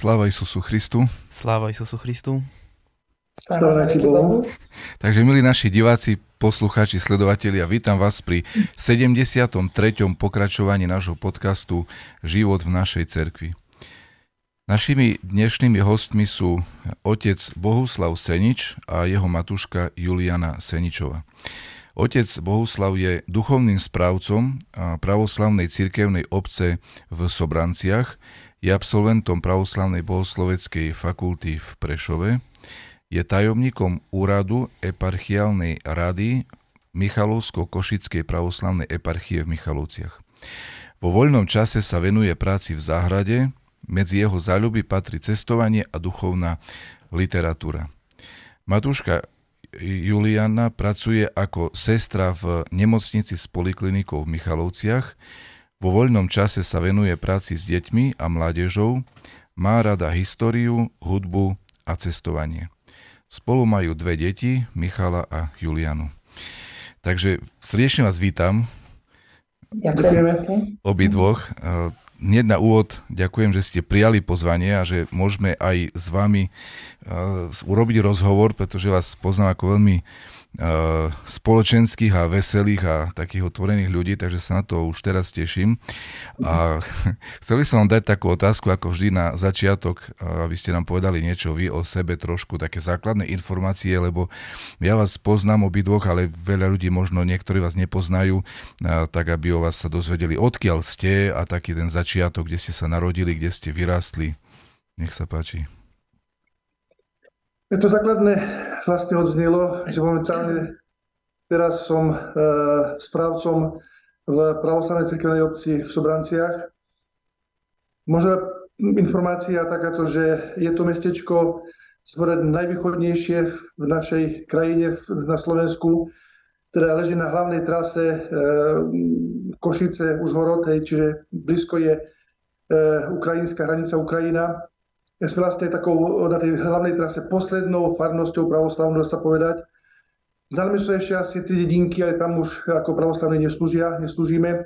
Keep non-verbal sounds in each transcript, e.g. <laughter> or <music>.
Sláva Isusu Christu. Sláva Isusu Christu. Sláva Bohu. Takže milí naši diváci, poslucháči, sledovatelia, vítam vás pri 73. pokračovaní nášho podcastu Život v našej cerkvi. Našimi dnešnými hostmi sú otec Bohuslav Senič a jeho matuška Juliana Seničova. Otec Bohuslav je duchovným správcom pravoslavnej cirkevnej obce v Sobranciach, je absolventom pravoslavnej bohosloveckej fakulty v Prešove, je tajomníkom úradu eparchiálnej rady Michalovsko-Košickej pravoslavnej eparchie v Michalovciach. Vo voľnom čase sa venuje práci v záhrade, medzi jeho záľuby patrí cestovanie a duchovná literatúra. Matúška Juliana pracuje ako sestra v nemocnici s poliklinikou v Michalovciach. Vo voľnom čase sa venuje práci s deťmi a mládežou, má rada históriu, hudbu a cestovanie. Spolu majú dve deti, Michala a Julianu. Takže srdečne vás vítam. Ďakujeme. Obidvoch. Hneď na úvod ďakujem, že ste prijali pozvanie a že môžeme aj s vami uh, urobiť rozhovor, pretože vás poznám ako veľmi Eh, spoločenských a veselých a takých otvorených ľudí, takže sa na to už teraz teším. A <laughs> chceli som vám dať takú otázku, ako vždy na začiatok, eh, aby ste nám povedali niečo vy o sebe, trošku také základné informácie, lebo ja vás poznám obidvoch, ale veľa ľudí možno niektorí vás nepoznajú, eh, tak aby o vás sa dozvedeli, odkiaľ ste a taký ten začiatok, kde ste sa narodili, kde ste vyrástli. Nech sa páči. To základné vlastne odznelo, že momentálne teraz som e, správcom v pravoslavnej cirkevnej obci v Sobranciach. Možno informácia takáto, že je to mestečko povedať najvýchodnejšie v našej krajine, na Slovensku, teda leží na hlavnej trase e, Košice, Užhorod, čiže blízko je e, ukrajinská hranica Ukrajina som vlastne takou na tej hlavnej trase poslednou farnosťou pravoslavnou, dá sa povedať. Za nami sú ešte asi tie dedinky, ale tam už ako pravoslavní neslúžia, neslúžime.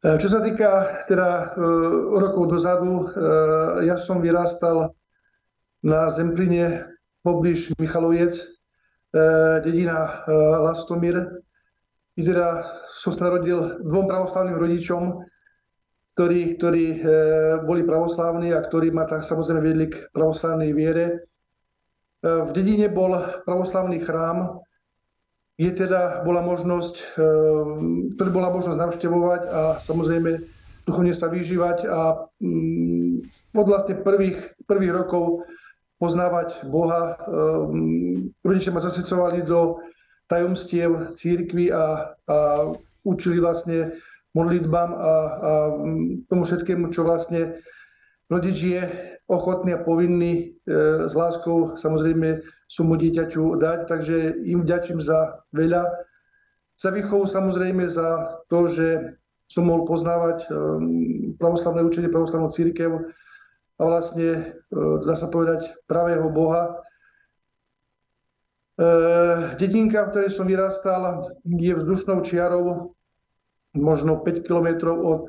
Čo sa týka teda e, rokov dozadu, e, ja som vyrástal na Zempline poblíž Michaloviec, dedina Lastomír. I teda som sa narodil dvom pravoslavným rodičom, ktorí, ktorí e, boli pravoslávni a ktorí ma tak samozrejme viedli k pravoslavnej viere. E, v dedine bol pravoslavný chrám, je teda bola možnosť, e, ktorý bola možnosť navštevovať a samozrejme duchovne sa vyžívať a mm, od vlastne prvých, prvých rokov poznávať Boha. Rodičia ma zasvedcovali do tajomstiev církvy a, a učili vlastne modlitbám a, a tomu všetkému, čo vlastne rodič je ochotný a povinný e, s láskou samozrejme mu dieťaťu dať, takže im vďačím za veľa. Za výchovu samozrejme za to, že som mohol poznávať e, pravoslavné učenie, pravoslavnú církev a vlastne, e, dá sa povedať, pravého Boha. E, dedinka, v ktorej som vyrastal, je vzdušnou čiarou možno 5 kilometrov od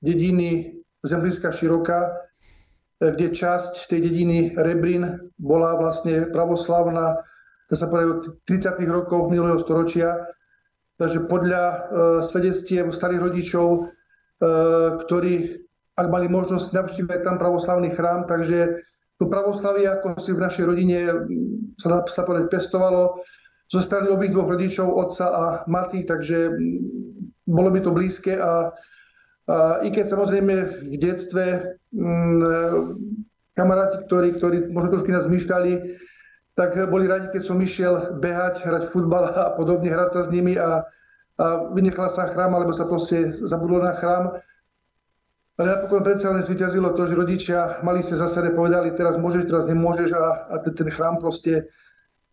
dediny Zemlínska Široká, eh, kde časť tej dediny Rebrin bola vlastne pravoslavná, to sa povedať od 30. rokov minulého storočia. Takže podľa e, svedectiev starých rodičov, e, ktorí, ak mali možnosť navštívať tam pravoslavný chrám, takže to pravoslavie, ako si v našej rodine sa, sa povedať, pestovalo zo strany obých dvoch rodičov, otca a matky, takže bolo by to blízke a, a i keď samozrejme v detstve m, mm, kamaráti, ktorí, ktorí možno trošku nás myšľali, tak boli radi, keď som išiel behať, hrať futbal a podobne, hrať sa s nimi a, a vynechala sa chrám, alebo sa proste zabudlo na chrám. Ale napokon predsa len zvyťazilo to, že rodičia mali sa zase povedali, teraz môžeš, teraz nemôžeš a, a ten, ten chrám proste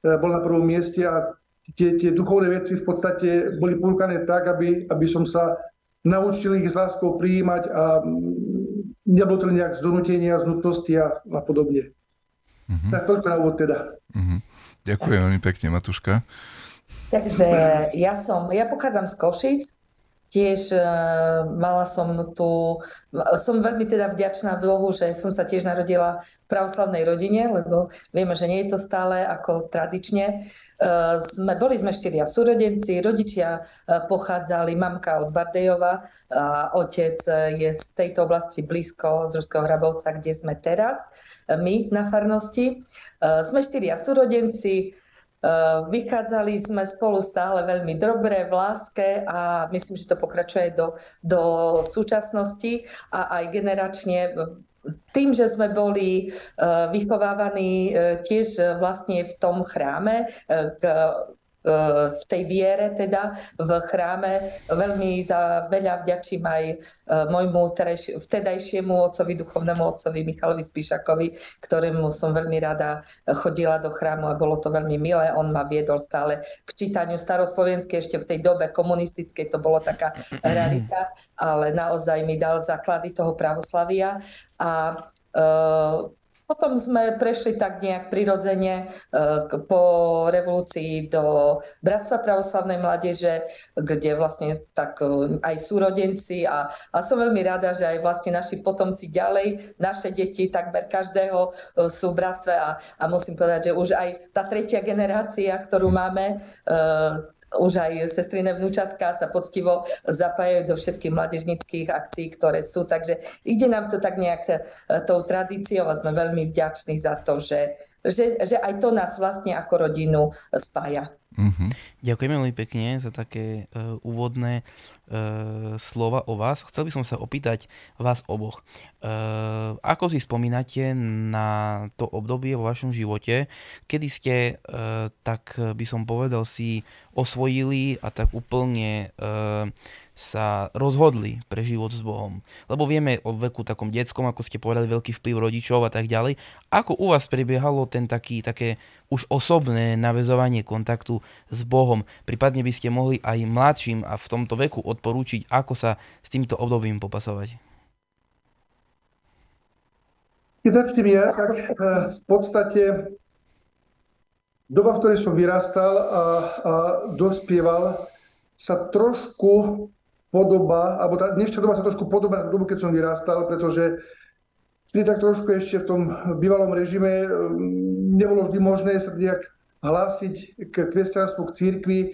e, bol na prvom mieste a tie, tie duchovné veci v podstate boli ponúkané tak, aby, aby som sa naučil ich s láskou prijímať a mm, nebolo to nejak z donútenia, z nutnosti a, a podobne. Mm-hmm. Tak toľko na úvod teda. Mm-hmm. Ďakujem veľmi pekne, Matuška. Takže ja som, ja pochádzam z Košic, tiež uh, mala som tu, som veľmi teda vďačná Bohu, že som sa tiež narodila v pravoslavnej rodine, lebo vieme, že nie je to stále ako tradične. Uh, sme, boli sme štyria súrodenci, rodičia uh, pochádzali, mamka od Bardejova a otec je z tejto oblasti blízko z Ruského Hrabovca, kde sme teraz, my na farnosti. Sme štyria súrodenci, Eh, vychádzali sme spolu stále veľmi dobre, v láske a myslím, že to pokračuje do, do súčasnosti a aj generačne. Tým, že sme boli uh, vychovávaní uh, tiež vlastne v tom chráme k v tej viere teda v chráme. Veľmi za veľa vďačím aj e, môjmu vtedajšiemu otcovi, duchovnému otcovi Michalovi Spíšakovi, ktorému som veľmi rada chodila do chrámu a bolo to veľmi milé. On ma viedol stále k čítaniu staroslovenskej, ešte v tej dobe komunistickej to bolo taká realita, ale naozaj mi dal základy toho pravoslavia a uh, potom sme prešli tak nejak prirodzene e, po revolúcii do Bratstva pravoslavnej mládeže, kde vlastne tak e, aj súrodenci a, a som veľmi rada, že aj vlastne naši potomci ďalej, naše deti takmer každého e, sú v bratstve a, a musím povedať, že už aj tá tretia generácia, ktorú máme, už aj sestrine vnúčatka sa poctivo zapájajú do všetkých mládežnických akcií, ktoré sú. Takže ide nám to tak nejak e, tou tradíciou a sme veľmi vďační za to, že, že, že aj to nás vlastne ako rodinu spája. Mm-hmm. Ďakujeme veľmi pekne za také uh, úvodné uh, slova o vás. Chcel by som sa opýtať vás oboch. Uh, ako si spomínate na to obdobie vo vašom živote, kedy ste, uh, tak by som povedal, si osvojili a tak úplne uh, sa rozhodli pre život s Bohom. Lebo vieme o veku takom detskom, ako ste povedali, veľký vplyv rodičov a tak ďalej. Ako u vás prebiehalo ten taký, také už osobné navezovanie kontaktu s Bohom? Prípadne by ste mohli aj mladším a v tomto veku odporúčiť, ako sa s týmto obdobím popasovať. Keď začnem ja, tak eh, v podstate doba, v ktorej som vyrastal a, a dospieval, sa trošku podoba, alebo tá dnešná doba sa trošku podobá na dobu, keď som vyrástal, pretože vždy tak trošku ešte v tom bývalom režime mm, nebolo vždy možné sa nejak hlásiť k kresťanstvu, k církvi. E,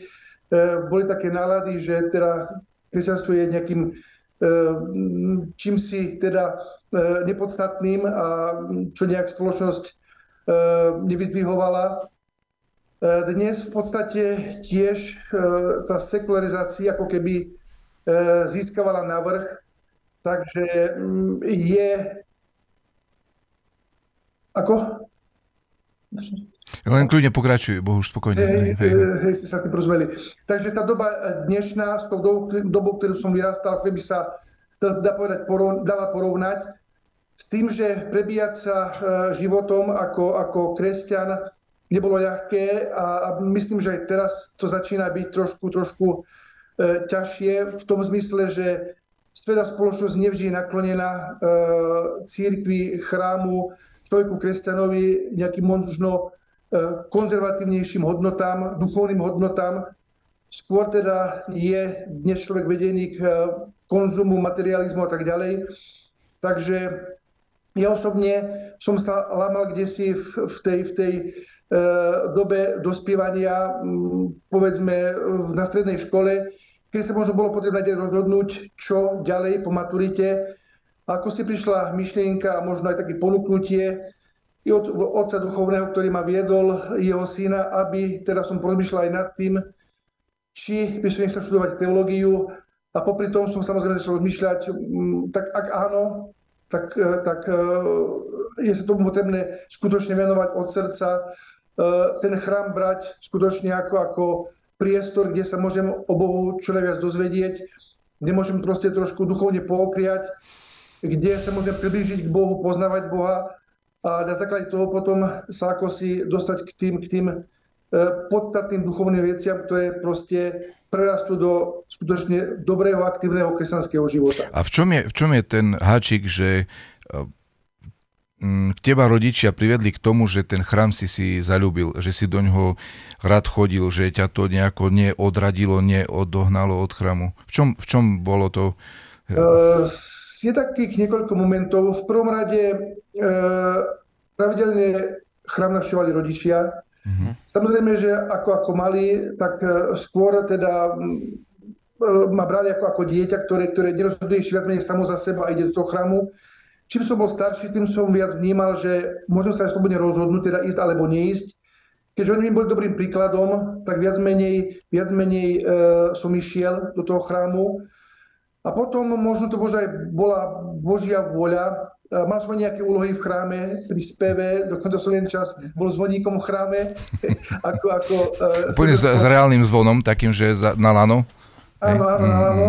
boli také nálady, že teda kresťanstvo je nejakým e, čím si teda e, nepodstatným a čo nejak spoločnosť nevyzdvihovala. Dnes v podstate tiež tá sekularizácia ako keby získavala navrh, takže mm, je... Ako? Len kľudne pokračuj, Bohu spokojne. Hej, hej, hej, sme sa s tým porozumeli. Takže tá doba dnešná s tou dobou, dobou ktorú som vyrastal, keby sa to dá povedať, porov, dala porovnať s tým, že prebíjať sa e, životom ako, ako kresťan nebolo ľahké a, a myslím, že aj teraz to začína byť trošku, trošku E, ťažšie v tom zmysle, že sveda spoločnosť nevždy je naklonená e, církvi, chrámu, človeku kresťanovi, nejakým možno e, konzervatívnejším hodnotám, duchovným hodnotám. Skôr teda je dnes človek vedený k konzumu, materializmu a tak ďalej. Takže ja osobne som sa lámal kde si v, v tej, v tej dobe dospievania, povedzme na strednej škole, keď sa možno bolo potrebné rozhodnúť, čo ďalej po maturite, ako si prišla myšlienka a možno aj také ponúknutie i od otca duchovného, ktorý ma viedol, jeho syna, aby teda som porozmýšľal aj nad tým, či by som nechcel študovať teológiu. A popri tom som samozrejme začal rozmýšľať, mm, tak ak áno, tak, e, tak e, je sa tomu potrebné skutočne venovať od srdca, e, ten chrám brať skutočne ako, ako priestor, kde sa môžem o Bohu čo najviac dozvedieť, kde môžem proste trošku duchovne pookriať, kde sa môžem priblížiť k Bohu, poznávať Boha a na základe toho potom sa ako si dostať k tým, k tým e, podstatným duchovným veciam, ktoré proste prerastú do skutočne dobrého, aktívneho kresťanského života. A v čom je, v čom je ten háčik, že e, teba rodičia privedli k tomu, že ten chrám si si zalúbil, že si do ňoho rád chodil, že ťa to nejako neodradilo, neodohnalo od chrámu? V čom, v čom bolo to? Uh, je takých niekoľko momentov. V prvom rade uh, pravidelne chrám navštívali rodičia. Uh-huh. Samozrejme, že ako, ako mali, tak skôr teda ma brali ako, ako dieťa, ktoré, ktoré nerozhoduje viac menej samo za seba a ide do toho chrámu. Čím som bol starší, tým som viac vnímal, že môžem sa aj slobodne rozhodnúť, teda ísť alebo neísť. Keďže oni mi boli dobrým príkladom, tak viac menej, viac menej e, som išiel do toho chrámu. A potom možno to možno aj bola Božia vôľa. E, mal som nejaké úlohy v chráme, pri speve, dokonca som jeden čas bol zvoníkom v chráme. <laughs> ako, ako, e, Úplne s, s reálnym zvonom, takým, že za, na lano? Áno, áno, áno.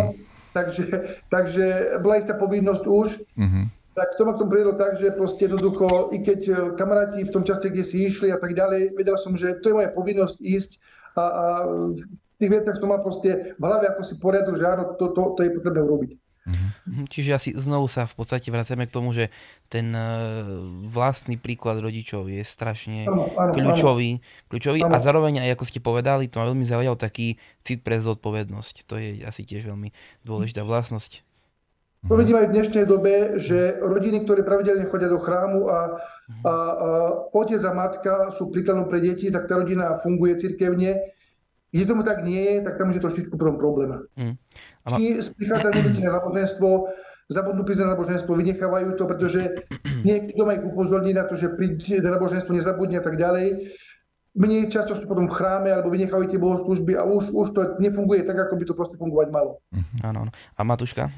Takže, takže bola istá povinnosť už. Mm-hmm. Tak to ma k tomu priedlo tak, že proste jednoducho, i keď e, kamaráti v tom čase, kde si išli a tak ďalej, vedel som, že to je moja povinnosť ísť a, a v tých veciach som mal proste v hlave ako si poriadok, že áno, to, to, to je potrebné urobiť. Mm-hmm. Čiže asi znovu sa v podstate vracame k tomu, že ten e, vlastný príklad rodičov je strašne ano, ano, kľúčový, kľúčový ano. a zároveň aj ako ste povedali, to ma veľmi zaujal taký cit pre zodpovednosť. To je asi tiež veľmi dôležitá vlastnosť. To vidím aj v dnešnej dobe, že rodiny, ktoré pravidelne chodia do chrámu a, a, a otec a matka sú príkladom pre deti, tak tá rodina funguje cirkevne kde tomu tak nie je, tak tam už je trošičku potom problém. Mm. Či prichádza na náboženstvo, zabudnú prísť na náboženstvo, vynechávajú to, pretože <clears throat> niekto ma ich upozorní na to, že príď na náboženstvo, nezabudne a tak ďalej. Menej často sú potom v chráme alebo vynechajú tie bohoslužby a už, už to nefunguje tak, ako by to proste fungovať malo. Áno, áno. A Matuška?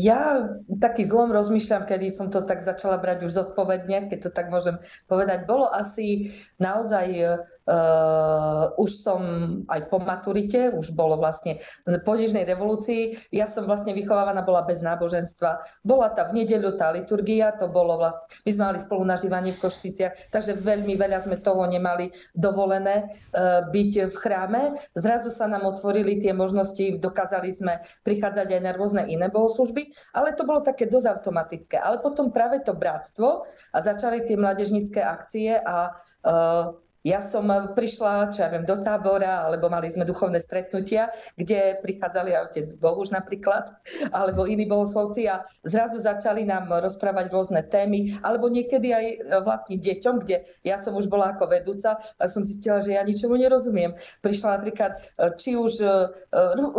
Ja taký zlom rozmýšľam, kedy som to tak začala brať už zodpovedne, keď to tak môžem povedať. Bolo asi naozaj Uh, už som aj po maturite, už bolo vlastne po Nežnej revolúcii, ja som vlastne vychovávaná bola bez náboženstva. Bola tá v nedeľu tá liturgia, to bolo vlastne, my sme mali spolunažívanie v Košticiach, takže veľmi veľa sme toho nemali dovolené uh, byť v chráme. Zrazu sa nám otvorili tie možnosti, dokázali sme prichádzať aj na rôzne iné bohoslužby, ale to bolo také dosť automatické. Ale potom práve to bratstvo a začali tie mladežnické akcie a uh, ja som prišla, čo ja viem, do tábora, alebo mali sme duchovné stretnutia, kde prichádzali aj otec Bohuž napríklad, <laughs> alebo iní bohoslovci a zrazu začali nám rozprávať rôzne témy, alebo niekedy aj e, vlastne deťom, kde ja som už bola ako vedúca a som zistila, že ja ničomu nerozumiem. Prišla napríklad e, či už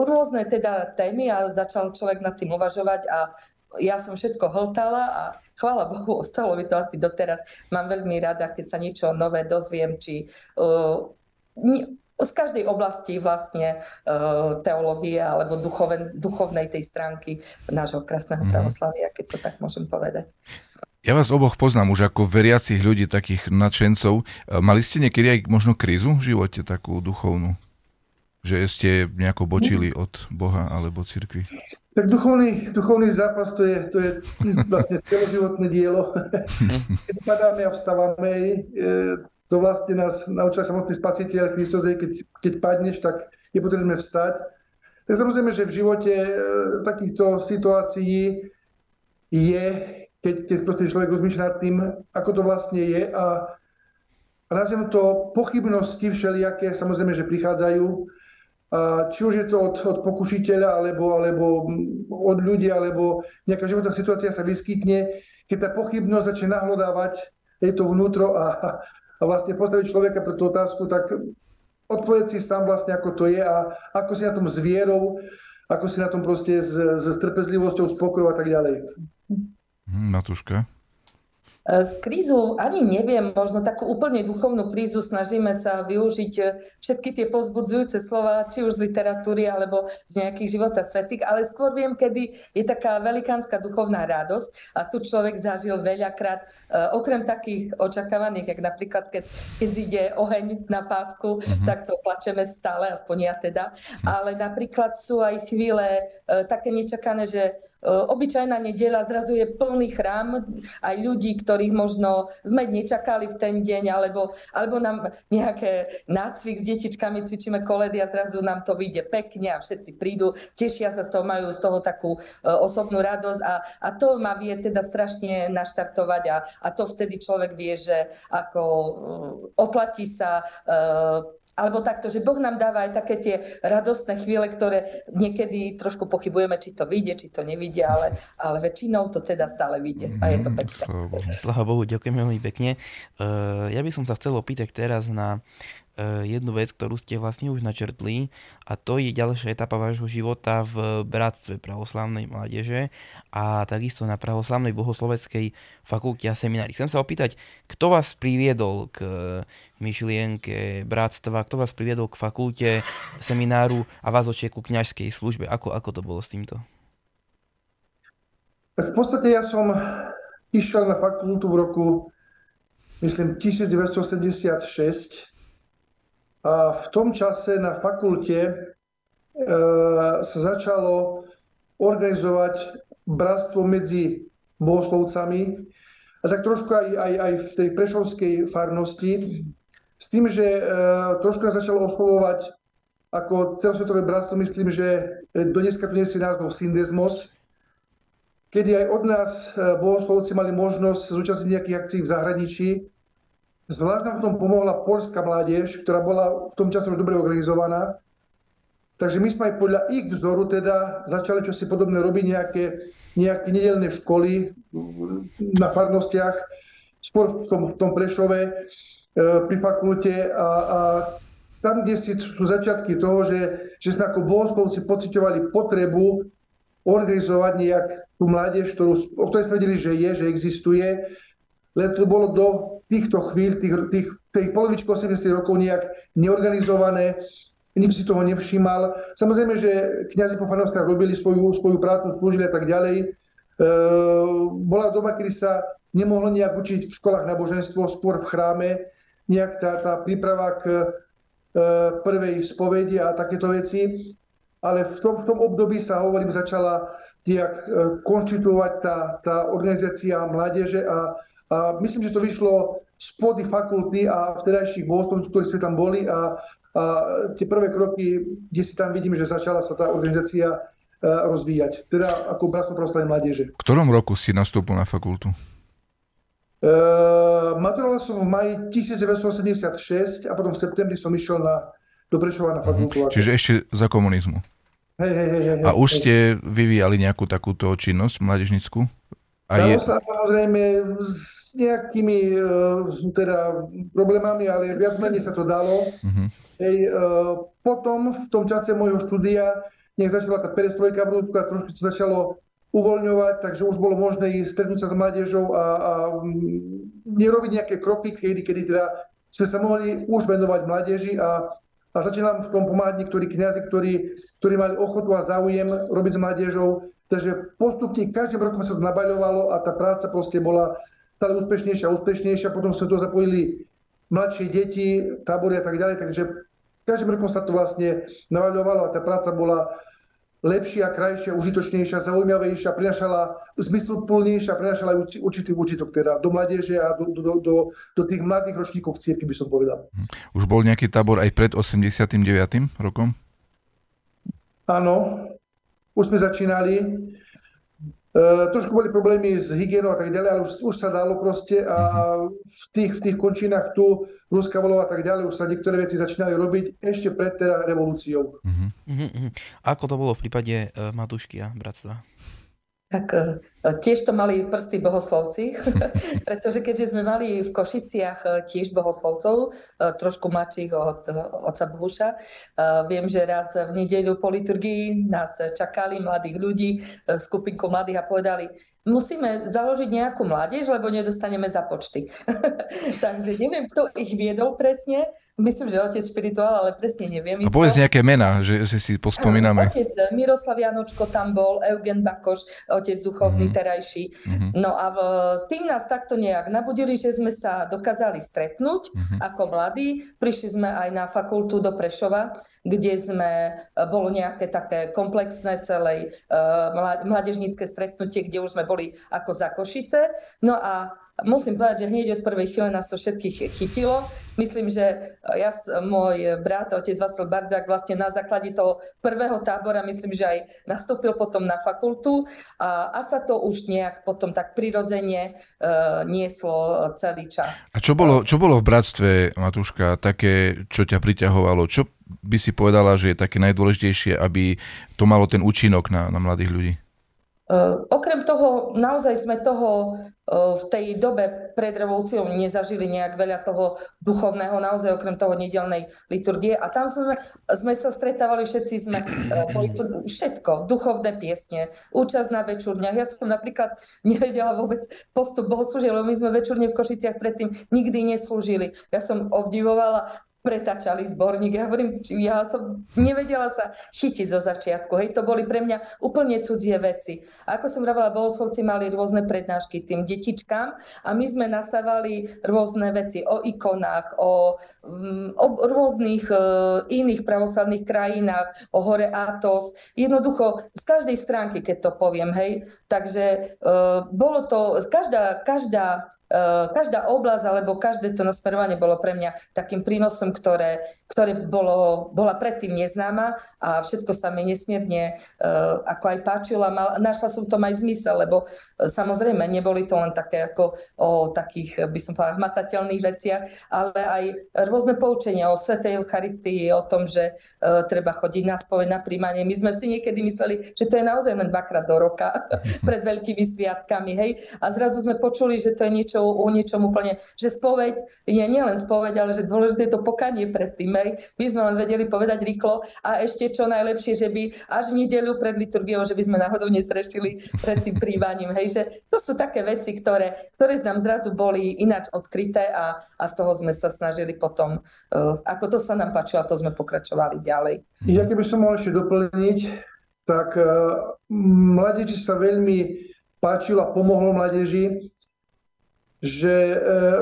rôzne teda témy a začal človek nad tým uvažovať a ja som všetko hltala a chvála Bohu, <laughs> ostalo mi to asi doteraz. Mám veľmi rada, keď sa niečo nové dozviem, či uh, z každej oblasti vlastne uh, teológie alebo duchoven, duchovnej tej stránky nášho krásneho mm. pravoslavia, keď to tak môžem povedať. Ja vás oboch poznám už ako veriacich ľudí, takých nadšencov. Mali ste niekedy aj možno krízu v živote, takú duchovnú? Že ste nejako bočili od Boha alebo cirkvi? Tak duchovný, duchovný zápas to je, to je vlastne celoživotné dielo. <laughs> Keď padáme a vstávame, to vlastne nás naučil samotný spasiteľ Kristus, keď, keď padneš, tak je potrebné vstať. Tak samozrejme, že v živote e, takýchto situácií je, keď, keď proste človek rozmýšľa nad tým, ako to vlastne je a, a nazviem to pochybnosti všelijaké, samozrejme, že prichádzajú, či už je to od, od pokušiteľa, alebo, alebo od ľudí, alebo nejaká životná situácia sa vyskytne, keď tá pochybnosť začne nahlodávať je to vnútro a, a vlastne postaviť človeka pre tú otázku, tak odpovedz si sám vlastne, ako to je a ako si na tom s vierou, ako si na tom proste s, s trpezlivosťou, spokojou a tak ďalej. Hm, Matúška? E, krízu ani neviem, možno takú úplne duchovnú krízu snažíme sa využiť e, všetky tie pozbudzujúce slova, či už z literatúry alebo z nejakých života svetých, ale skôr viem, kedy je taká velikánska duchovná radosť a tu človek zažil veľakrát, e, okrem takých očakávaných, jak napríklad keď, keď zíde oheň na pásku, mm-hmm. tak to plačeme stále, aspoň ja teda, ale napríklad sú aj chvíle také nečakané, že obyčajná nedela zrazu je plný chrám aj ľudí, ktorí ktorých možno sme nečakali v ten deň, alebo, alebo nám nejaké nácvik s detičkami, cvičíme koledy a zrazu nám to vyjde pekne a všetci prídu, tešia sa z toho, majú z toho takú uh, osobnú radosť a, a to ma vie teda strašne naštartovať a, a to vtedy človek vie, že ako uh, oplatí sa uh, alebo takto, že Boh nám dáva aj také tie radostné chvíle, ktoré niekedy trošku pochybujeme, či to vyjde, či to nevidie, ale, ale väčšinou to teda stále vyjde a je to mhm, pekné. Sláva Bohu, ďakujem veľmi pekne. Uh, ja by som sa chcel opýtať teraz na Eh, jednu vec, ktorú ste vlastne už načrtli a to je ďalšia etapa vášho života v Bratstve pravoslavnej mládeže a takisto na pravoslavnej bohosloveckej fakulte a seminári. Chcem sa opýtať, kto vás priviedol k myšlienke bratstva, kto vás priviedol k fakulte, semináru a vás očie ku kňažskej službe? Ako, ako to bolo s týmto? v podstate ja som išiel na fakultu v roku, myslím, 1976 a v tom čase na fakulte e, sa začalo organizovať bratstvo medzi bohoslovcami a tak trošku aj, aj, aj v tej prešovskej farnosti. S tým, že e, trošku nás začalo oslovovať ako celosvetové bratstvo, myslím, že do dneska tu nesie názov Syndesmos, kedy aj od nás e, bohoslovci mali možnosť zúčastniť nejakých akcií v zahraničí Zvlášť nám v tom pomohla polská mládež, ktorá bola v tom čase už dobre organizovaná. Takže my sme aj podľa ich vzoru teda začali čosi podobné robiť nejaké, nejaké nedelné školy na farnostiach, skôr v tom, v tom Prešove, e, pri fakulte a, a tam, kde si sú začiatky toho, že, že sme ako bohoslovci pocitovali potrebu organizovať nejak tú mládež, ktorú, o ktorej sme vedeli, že je, že existuje, len to bolo do týchto chvíľ, tých, tých, tých polovičky 80 rokov nejak neorganizované, nikto si toho nevšímal. Samozrejme, že kniazy po fanovskách robili svoju, svoju prácu, slúžili a tak ďalej. E, bola doba, kedy sa nemohlo nejak učiť v školách náboženstvo, skôr v chráme, nejak tá, tá príprava k e, prvej spovedi a takéto veci. Ale v tom, v tom období sa, hovorím, začala nejak e, konštituovať tá, tá organizácia mládeže a a myslím, že to vyšlo spody fakulty a vtedajších bohoslovcov, ktorí sme tam boli a, a tie prvé kroky, kde si tam vidím, že začala sa tá organizácia e, rozvíjať. Teda ako Bratstvo pravoslavnej mládeže. V ktorom roku si nastúpil na fakultu? Uh, maturoval som v maji 1986 a potom v septembri som išiel na, do Prešova na fakultu. Uh-huh. Čiže ešte za komunizmu. Hej, hej, hej, hej, a už hej. ste vyvíjali nejakú takúto činnosť mládežnickú? A Dalo je... sa samozrejme s nejakými uh, teda problémami, ale viac menej sa to dalo. Uh-huh. Hej, uh, potom v tom čase môjho štúdia, nech začala tá perestrojka v Rusku a trošku to začalo uvoľňovať, takže už bolo možné stretnúť sa s mládežou a, a nerobiť nejaké kroky, kedy, kedy teda sme sa mohli už venovať mládeži a, a začínam v tom pomáhať niektorí kniazy, ktorí, ktorí mali ochotu a záujem robiť s mládežou. Takže postupne každým rokom sa to nabaľovalo a tá práca proste bola stále úspešnejšia a úspešnejšia. Potom sme to zapojili mladšie deti, tábory a tak ďalej. Takže každým rokom sa to vlastne nabaľovalo a tá práca bola lepšia, krajšia, užitočnejšia, zaujímavejšia, prinašala zmysluplnejšia, prinašala určitý užitok teda do mládeže a do, do, do, do tých mladých ročníkov v cirkvi, by som povedal. Už bol nejaký tábor aj pred 89. rokom? Áno, už sme začínali. Uh, trošku boli problémy s hygienou a tak ďalej, ale už, už sa dalo proste a v tých, v tých končinách tu, Ruska volov a tak ďalej, už sa niektoré veci začínali robiť ešte pred teda revolúciou. Uh-huh. Uh-huh. Ako to bolo v prípade uh, Matušky a bratstva? Tak e, tiež to mali prsty bohoslovci, <laughs> pretože keďže sme mali v Košiciach e, tiež bohoslovcov, e, trošku mladších od oca Bohuša, viem, že raz v nedeľu po liturgii nás čakali mladých ľudí, skupinku mladých a povedali, musíme založiť nejakú mládež, lebo nedostaneme za počty. <laughs> Takže neviem, kto ich viedol presne. Myslím, že otec špirituál, ale presne neviem. A povedz nejaké mená, že, že si pospomíname. Otec Miroslav Janočko tam bol, Eugen Bakoš, otec duchovný. Terajší. Mm-hmm. No a v, tým nás takto nejak nabudili, že sme sa dokázali stretnúť mm-hmm. ako mladí. Prišli sme aj na fakultu do Prešova, kde sme, e, bolo nejaké také komplexné celej uh, mladežnícke stretnutie, kde už sme boli ako za Košice. No a musím povedať, že hneď od prvej chvíle nás to všetkých chytilo. Myslím, že ja, môj brat, otec Vacel Bardzák, vlastne na základe toho prvého tábora, myslím, že aj nastúpil potom na fakultu a, a sa to už nejak potom tak prirodzene uh, nieslo celý čas. A čo bolo, čo bolo v bratstve, Matúška, také, čo ťa priťahovalo? Čo by si povedala, že je také najdôležitejšie, aby to malo ten účinok na, na mladých ľudí? Uh, okrem toho, naozaj sme toho uh, v tej dobe pred revolúciou nezažili nejak veľa toho duchovného, naozaj okrem toho nedelnej liturgie. A tam sme, sme sa stretávali, všetci sme, to všetko, duchovné piesne, účasť na večurniach. Ja som napríklad nevedela vôbec postup bohoslúžieb, lebo my sme večurne v Košiciach predtým nikdy neslúžili. Ja som obdivovala pretáčali zborník. Ja hovorím, ja som nevedela sa chytiť zo začiatku. Hej, to boli pre mňa úplne cudzie veci. A ako som hovorila, bohoslovci mali rôzne prednášky tým detičkám a my sme nasávali rôzne veci o ikonách, o, mm, o rôznych uh, iných pravoslavných krajinách, o hore Atos. Jednoducho z každej stránky, keď to poviem, hej. Takže uh, bolo to, každá, každá každá oblasť alebo každé to nasmerovanie bolo pre mňa takým prínosom, ktoré, ktoré bolo, bola predtým neznáma a všetko sa mi nesmierne uh, ako aj páčilo a mal, našla som tom aj zmysel, lebo uh, samozrejme neboli to len také ako o takých, by som povedala, hmatateľných veciach, ale aj rôzne poučenia o Svetej Eucharistii, o tom, že uh, treba chodiť na spoveď, na príjmanie. My sme si niekedy mysleli, že to je naozaj len dvakrát do roka <laughs> pred veľkými sviatkami, hej, a zrazu sme počuli, že to je niečo o niečom úplne, že spoveď je nielen spoveď, ale že dôležité je to pokanie predtým. Hej. My sme len vedeli povedať rýchlo a ešte čo najlepšie, že by až v nedeľu pred liturgiou, že by sme náhodou nesrešili pred tým prívaním. Hej, že to sú také veci, ktoré, ktoré nám zrazu boli ináč odkryté a, a z toho sme sa snažili potom, uh, ako to sa nám páčilo a to sme pokračovali ďalej. Ja keby som mohol ešte doplniť, tak uh, mladíči sa veľmi páčilo a pomohlo mládeži že e,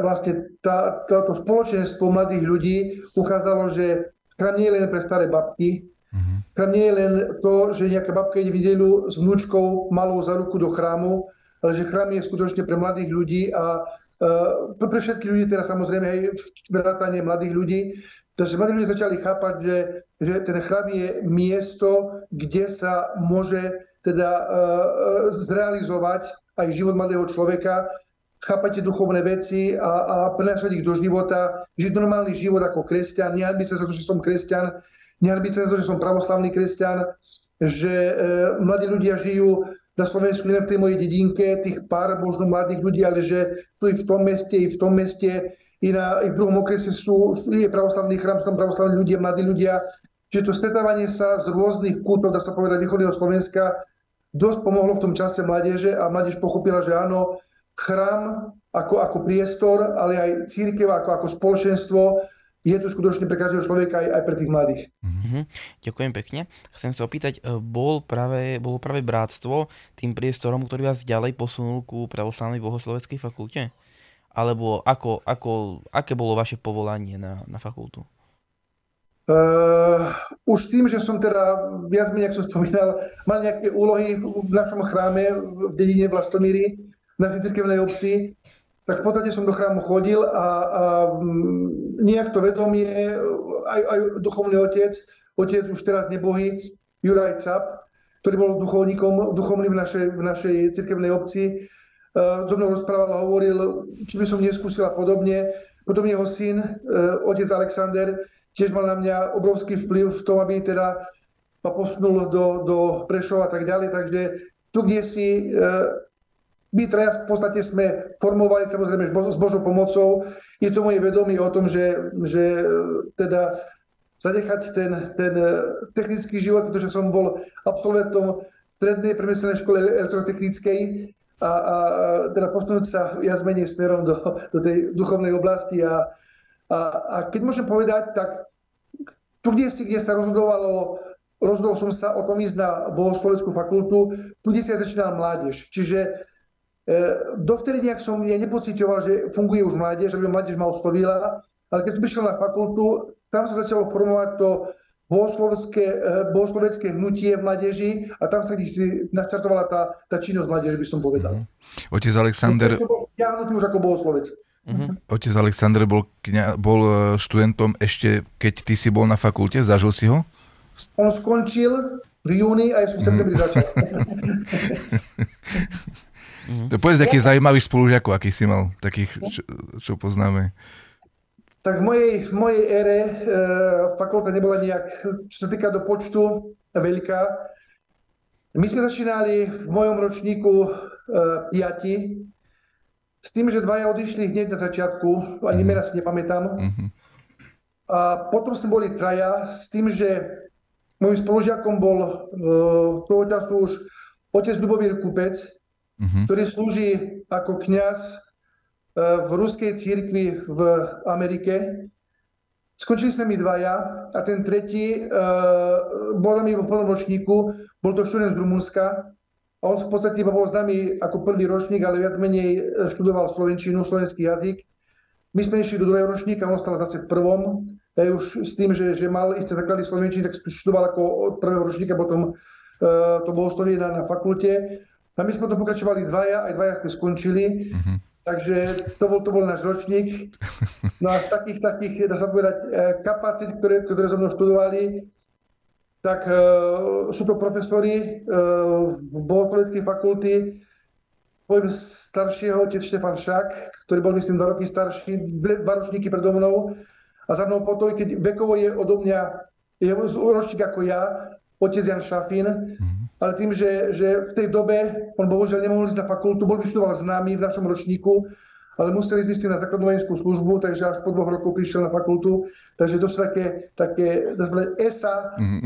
vlastne tá, táto spoločenstvo mladých ľudí ukázalo, že chrám nie je len pre staré babky, mm-hmm. chrám nie je len to, že nejaká babka ide v nedelu s vnúčkou malou za ruku do chrámu, ale že chrám je skutočne pre mladých ľudí a e, pre všetkých ľudí, teraz samozrejme aj vrátanie mladých ľudí. Takže mladí ľudia začali chápať, že, že ten chrám je miesto, kde sa môže teda uh, zrealizovať aj život mladého človeka chápate duchovné veci a, a prenášať ich do života, žiť normálny život ako kresťan, nehanbiť sa za to, že som kresťan, nehanbiť sa za to, že som pravoslavný kresťan, že e, mladí ľudia žijú na Slovensku len v tej mojej dedinke, tých pár možno mladých ľudí, ale že sú i v tom meste, i v tom meste, i, na, i v druhom okrese sú, sú je pravoslavný chrám, sú tam pravoslavní ľudia, mladí ľudia. Čiže to stretávanie sa z rôznych kútov, dá sa povedať, východného Slovenska, dosť pomohlo v tom čase mládeže a mládež pochopila, že áno, chrám ako, ako priestor, ale aj církev ako, ako spoločenstvo je tu skutočne pre každého človeka aj, aj pre tých mladých. Mm-hmm. Ďakujem pekne. Chcem sa opýtať, e, bol práve, bolo práve bratstvo tým priestorom, ktorý vás ďalej posunul ku pravoslavnej bohosloveckej fakulte? Alebo ako, ako, aké bolo vaše povolanie na, na fakultu? Uh, už tým, že som teda viac menej, ako som spomínal, mal nejaké úlohy v našom chráme v dedine Vlastomíry, našej cirkevnej obci, tak v podstate som do chrámu chodil a, a mm, nejak to vedomie, aj, aj duchovný otec, otec už teraz nebohy, Juraj Cap, ktorý bol duchovníkom, duchovným v našej, v našej cirkevnej obci, uh, so mnou rozprával a hovoril, či by som neskúsil a podobne. Potom jeho syn, uh, otec Alexander, tiež mal na mňa obrovský vplyv v tom, aby teda ma posunul do, do Prešova a tak ďalej. Takže tu, kde si uh, my traja v podstate sme formovali samozrejme s Božou pomocou. Je to moje vedomie o tom, že, že e, teda zanechať ten, ten e, technický život, pretože som bol absolventom strednej premyslenej školy elektrotechnickej a, a teda posunúť sa viac menej smerom do, do tej duchovnej oblasti. A, a, a keď môžem povedať, tak tu, kde si, kde sa rozhodovalo rozhodol som sa o tom ísť na bohosloveckú fakultu, tu, kde si ja začínala mládež. Čiže dovtedy nejak som ja nepocitoval, že funguje už mládež, aby mládež ma oslovila, ale keď som išiel na fakultu, tam sa začalo formovať to bohoslovecké, bohoslovecké hnutie v mládeži a tam sa si naštartovala tá, tá činnosť mládeže, by som povedal. Mm-hmm. Otec Alexander... som bol už ako bohoslovec. Uh-huh. Otec Alexander bol, kňa, bol e, študentom ešte, keď ty si bol na fakulte, zažil si ho? On skončil v júni a ja som v septembri začal. <laughs> to povedz taký ja. zaujímavý spolužiakov, aký si mal, takých, čo, čo poznáme. Tak v mojej, v mojej ére e, fakulta nebola nejak, čo sa týka do počtu, veľká. My sme začínali v mojom ročníku e, piati, s tým, že dvaja odišli hneď na začiatku, ani mena si nepamätám. Mm-hmm. A potom sme boli traja s tým, že môjim spolužiakom bol uh, toho času už otec Dubomír Kupec, mm-hmm. ktorý slúži ako kňaz uh, v ruskej církvi v Amerike. Skončili sme my dvaja a ten tretí uh, bol mi v prvom ročníku, bol to študent z Rumunska a on v podstate iba bol nami ako prvý ročník, ale viac menej e, študoval slovenčinu, slovenský jazyk. My sme išli do druhého ročníka, on ostal zase v prvom. Ja už s tým, že, že mal isté základy slovenčiny, tak študoval ako od prvého ročníka, potom uh, to bolo na, na fakulte. A my sme to pokračovali dvaja, aj dvaja sme skončili. Mm-hmm. Takže to bol, to bol náš ročník. No a z takých, takých, dá sa povedať, e, kapacít, ktoré, ktoré so mnou študovali, tak uh, sú to profesori uh, bohoslovanskej fakulty, poviem staršieho, otec Štefan Šak, ktorý bol myslím dva roky starší, dve, dva ročníky predo mnou a za mnou potom, keď vekovo je odo mňa, je ročník ako ja, otec Jan Šafín, mm-hmm. Ale tým, že, že v tej dobe on bohužiaľ nemohol ísť na fakultu, bol vyštudoval s nami v našom ročníku, ale museli ísť na základnú vojenskú službu, takže až po dvoch rokoch prišiel na fakultu. Takže to sú také, také ESA, mm.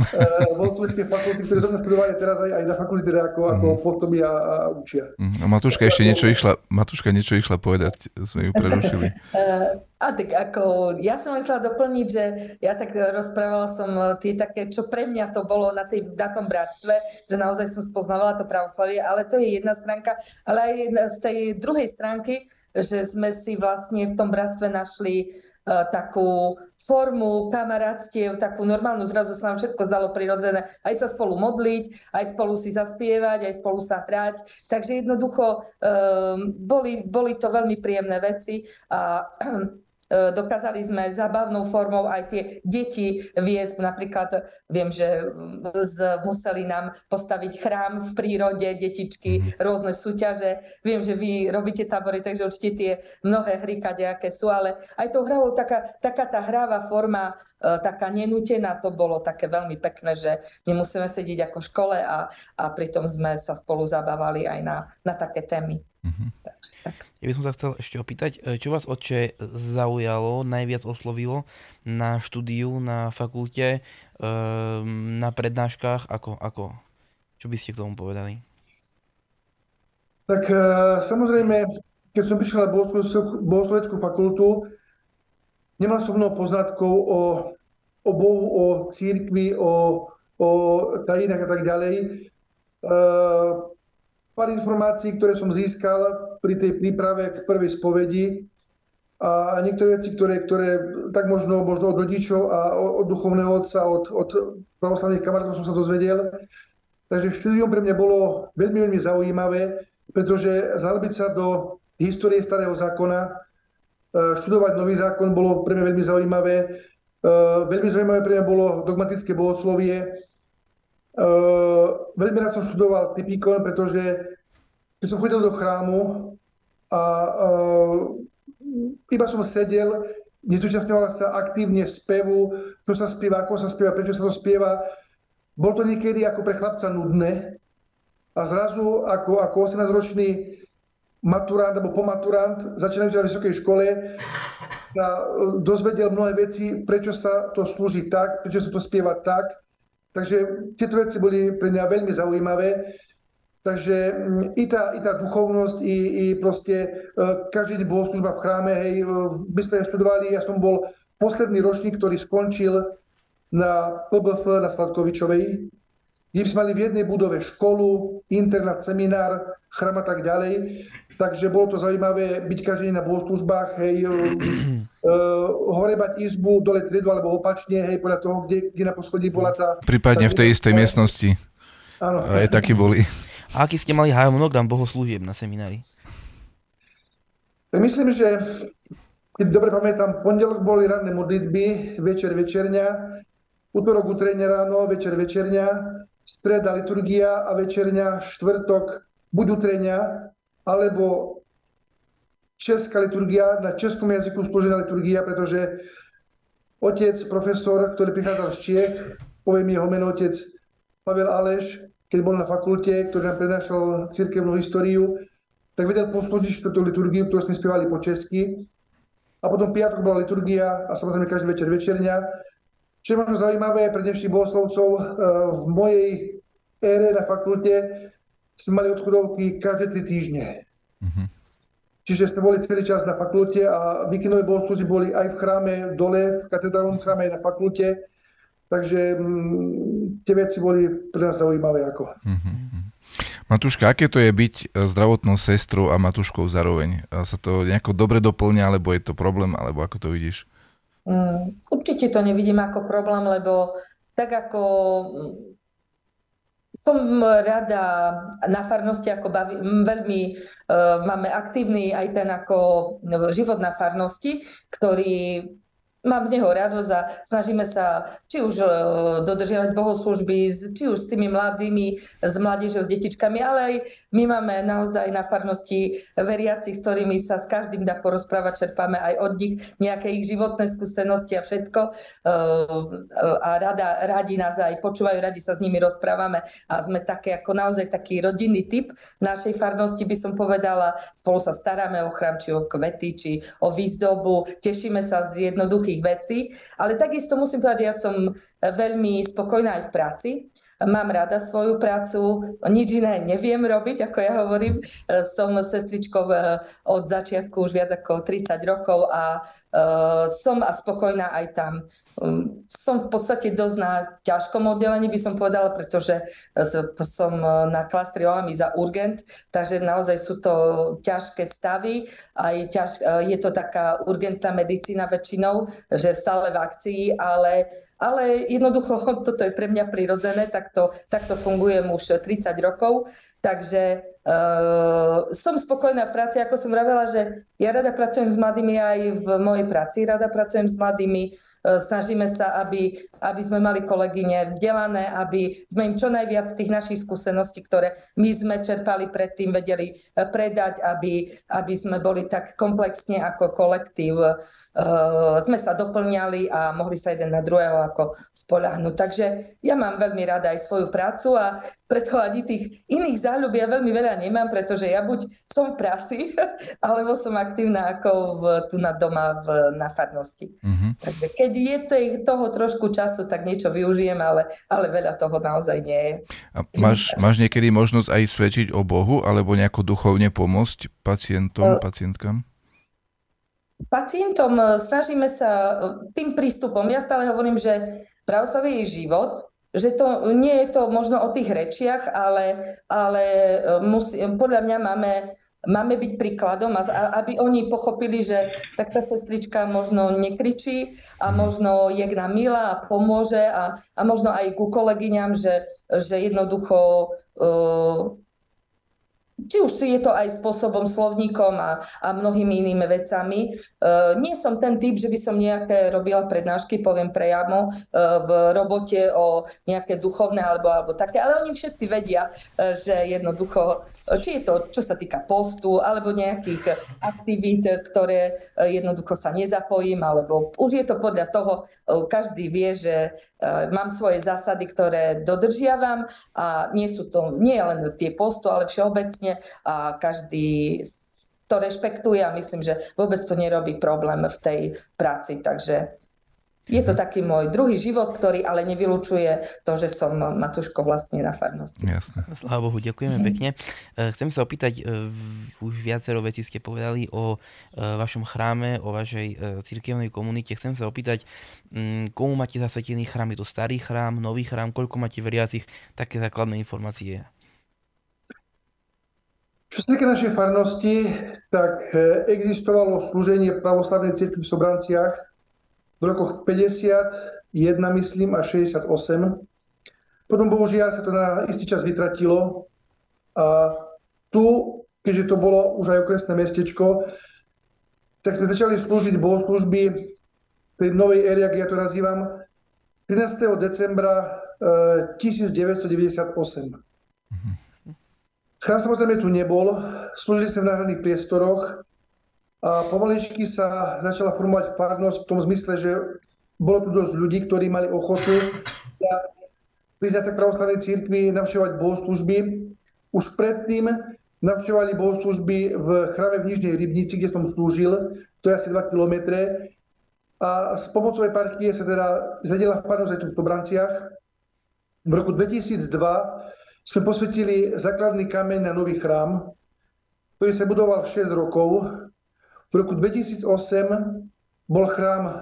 uh, fakulty, ktoré som študovali teraz aj, aj na fakulte, teda ako, mm. ako potom a, a učia. Mm. A Matúška ešte niečo išla, Matúška niečo išla povedať, sme ju prerušili. <laughs> A tak ako, ja som chcela doplniť, že ja tak rozprávala som e, tie také, čo pre mňa to bolo na, tej, na tom bratstve, že naozaj som spoznávala to pravoslavie, ale to je jedna stránka, ale aj z tej druhej stránky, že sme si vlastne v tom bratstve našli uh, takú formu kamarátstiev, takú normálnu, zrazu sa nám všetko zdalo prirodzené, aj sa spolu modliť, aj spolu si zaspievať, aj spolu sa hrať. Takže jednoducho um, boli, boli to veľmi príjemné veci a E, <clears throat> dokázali sme zábavnou formou aj tie deti viesť. Napríklad viem, že z, museli nám postaviť chrám v prírode, detičky, mm. rôzne súťaže. Viem, že vy robíte tábory, takže určite tie mnohé hry, aké sú, ale aj tou hravou taká, taká tá hravá forma, e, taká nenútená, to bolo také veľmi pekné, že nemusíme sedieť ako v škole a, a pritom sme sa spolu zabávali aj na, na také témy. Mm-hmm. Takže, tak. Ja by som sa chcel ešte opýtať, e, čo vás oče zaujalo, najviac oslovilo na štúdiu na fakulte, ehm, na prednáškach, ako, ako, čo by ste k tomu povedali? Tak e, samozrejme, keď som prišiel na bohosloveckú fakultu, nemal som mnoho poznatkov o, o Bohu, o církvi, o, o tajinách a tak ďalej. E, pár informácií, ktoré som získal pri tej príprave k prvej spovedi a niektoré veci, ktoré, ktoré tak možno, možno od rodičov a od duchovného otca, od, od pravoslavných kamarátov som sa dozvedel. Takže štúdium pre mňa bolo veľmi, veľmi zaujímavé, pretože zalbiť sa do histórie starého zákona, e, študovať nový zákon bolo pre mňa veľmi zaujímavé. E, veľmi zaujímavé pre mňa bolo dogmatické bohoslovie, Uh, veľmi rád som študoval typikon, pretože keď som chodil do chrámu a uh, iba som sedel, nezúčastňoval sa aktívne spevu, čo sa spieva, ako sa spieva, prečo sa to spieva. Bol to niekedy ako pre chlapca nudné a zrazu ako, ako 18-ročný maturant alebo pomaturant, začínajúci na vysokej škole, a dozvedel mnohé veci, prečo sa to slúži tak, prečo sa to spieva tak, Takže tieto veci boli pre mňa veľmi zaujímavé. Takže mm, i tá, i tá duchovnosť, i, i proste uh, každý deň bohoslužba v chráme, hej, my sme študovali, ja som bol posledný ročník, ktorý skončil na PBF na Sladkovičovej, kde sme mali v jednej budove školu, internát, seminár, chrám a tak ďalej. takže bolo to zaujímavé byť každý na bohoslužbách, hej, uh, horebať izbu, dole triedu alebo opačne, hej, podľa toho, kde, kde na poschodí bola tá... Prípadne tá, v tej istej miestnosti. Áno. Aj takí boli. A aký ste mali harmonogram bohoslúžieb na seminári? Myslím, že keď dobre pamätám, pondelok boli ranné modlitby, večer večerňa, útorok utrenia ráno, večer večerňa, streda liturgia a večerňa, štvrtok buď utrenia, alebo česká liturgia, na českom jazyku slúžená liturgia, pretože otec, profesor, ktorý prichádzal z Čiech, poviem jeho meno otec Pavel Aleš, keď bol na fakulte, ktorý nám prednášal cirkevnú históriu, tak vedel poslúžiť štvrtú liturgiu, ktorú sme spievali po česky. A potom piatok bola liturgia a samozrejme každý večer večerňa. Čo je možno zaujímavé pre dnešných bohoslovcov, eh, v mojej ére na fakulte sme mali odchodovky každé tri týždne. Mm-hmm. Čiže sme boli celý čas na fakulte a víkendové bohoslužby boli aj v chráme dole, v katedrálnom chráme aj na fakulte. Takže mm, tie veci boli pre nás zaujímavé ako. Mm-hmm. Matúška, aké to je byť e, zdravotnou sestrou a Matúškou zároveň? A sa to nejako dobre doplňa, alebo je to problém, alebo ako to vidíš? Mm, určite to nevidím ako problém, lebo tak ako mm, som rada na farnosti, ako baví, veľmi uh, máme aktívny aj ten ako no, život na farnosti, ktorý mám z neho radosť a snažíme sa či už e, dodržiavať bohoslužby, či už s tými mladými, s mládežou, s detičkami, ale aj my máme naozaj na farnosti veriacich, s ktorými sa s každým dá porozprávať, čerpáme aj od nich nejaké ich životné skúsenosti a všetko. E, a rada, radi nás aj počúvajú, radi sa s nimi rozprávame a sme také ako naozaj taký rodinný typ našej farnosti, by som povedala. Spolu sa staráme o chrám, či o kvety, či o výzdobu. Tešíme sa z jednoduchých vecí, ale takisto musím povedať, ja som veľmi spokojná aj v práci. Mám rada svoju prácu, nič iné neviem robiť, ako ja hovorím. Som sestričkou eh, od začiatku už viac ako 30 rokov a uh, som a spokojná aj tam. Um, som v podstate dosť na ťažkom oddelení, by som povedala, pretože som na klastri OAMI za urgent, takže naozaj sú to ťažké stavy. Aj ťaž, je to taká urgentná medicína väčšinou, že stále v akcii, ale ale jednoducho <laughs> toto je pre mňa prirodzené, takto, takto fungujem už 30 rokov, takže uh, som spokojná v práci, ako som vravela, že ja rada pracujem s mladými aj v mojej práci, rada pracujem s mladými, snažíme sa, aby, aby sme mali kolegyne vzdelané, aby sme im čo najviac tých našich skúseností, ktoré my sme čerpali predtým, vedeli e, predať, aby, aby sme boli tak komplexne ako kolektív, uh, sme sa doplňali a mohli sa jeden na druhého ako spolahnúť. Takže ja mám veľmi rada aj svoju prácu a preto ani tých iných záľub ja veľmi veľa nemám, pretože ja buď som v práci, <laughs> alebo som aktívna ako v, tu na doma v, na farnosti. Mm-hmm. Takže keď je toho trošku času, tak niečo využijem, ale, ale veľa toho naozaj nie je. A máš, máš niekedy možnosť aj svedčiť o Bohu, alebo nejako duchovne pomôcť pacientom, pacientkám? Pacientom e, snažíme sa e, tým prístupom, ja stále hovorím, že pravoslavie je život, že to nie je to možno o tých rečiach, ale, ale e, musí, podľa mňa máme, máme byť príkladom, a, aby oni pochopili, že tak tá sestrička možno nekričí a možno je nám milá a pomôže a, a možno aj ku kolegyňam, že, že jednoducho uh, či už je to aj spôsobom slovníkom a, a mnohými inými vecami. E, nie som ten typ, že by som nejaké robila prednášky, poviem prejamo, e, v robote o nejaké duchovné alebo, alebo také, ale oni všetci vedia, e, že jednoducho, či je to, čo sa týka postu, alebo nejakých aktivít, ktoré e, jednoducho sa nezapojím, alebo už je to podľa toho, e, každý vie, že mám svoje zásady, ktoré dodržiavam a nie sú to nie len tie postu, ale všeobecne a každý to rešpektuje a myslím, že vôbec to nerobí problém v tej práci. Takže je to taký môj druhý život, ktorý ale nevylučuje to, že som Matuško vlastne na farnosti. Jasne. Sláva Bohu, ďakujeme mm. pekne. E, chcem sa opýtať, e, už viacero vecí ste povedali o e, vašom chráme, o vašej cirkevnej komunite. Chcem sa opýtať, mm, komu máte zasvetený chrám? Je to starý chrám, nový chrám? Koľko máte veriacich? Také základné informácie. Čo sa týka našej farnosti, tak existovalo slúženie pravoslavnej cirkvi v Sobranciach rokoch 51, myslím, a 68. Potom bohužiaľ sa to na istý čas vytratilo a tu, keďže to bolo už aj okresné mestečko, tak sme začali slúžiť bohoslužby tej novej éry, ak ja to nazývam, 13. decembra 1998. Mm-hmm. Chrám samozrejme tu nebol, slúžili sme v náhradných priestoroch a pomaličky sa začala formovať farnosť v tom zmysle, že bolo tu dosť ľudí, ktorí mali ochotu priznať sa k pravoslavnej církvi, navštevovať bohoslužby. Už predtým navštevovali bohoslužby v chráme v Nižnej Rybnici, kde som slúžil, to je asi 2 kilometre. A s pomocou eparchie sa teda zvedela farnosť aj tu v Tobranciach. V roku 2002 sme posvetili základný kameň na nový chrám, ktorý sa budoval 6 rokov. V roku 2008 bol chrám e,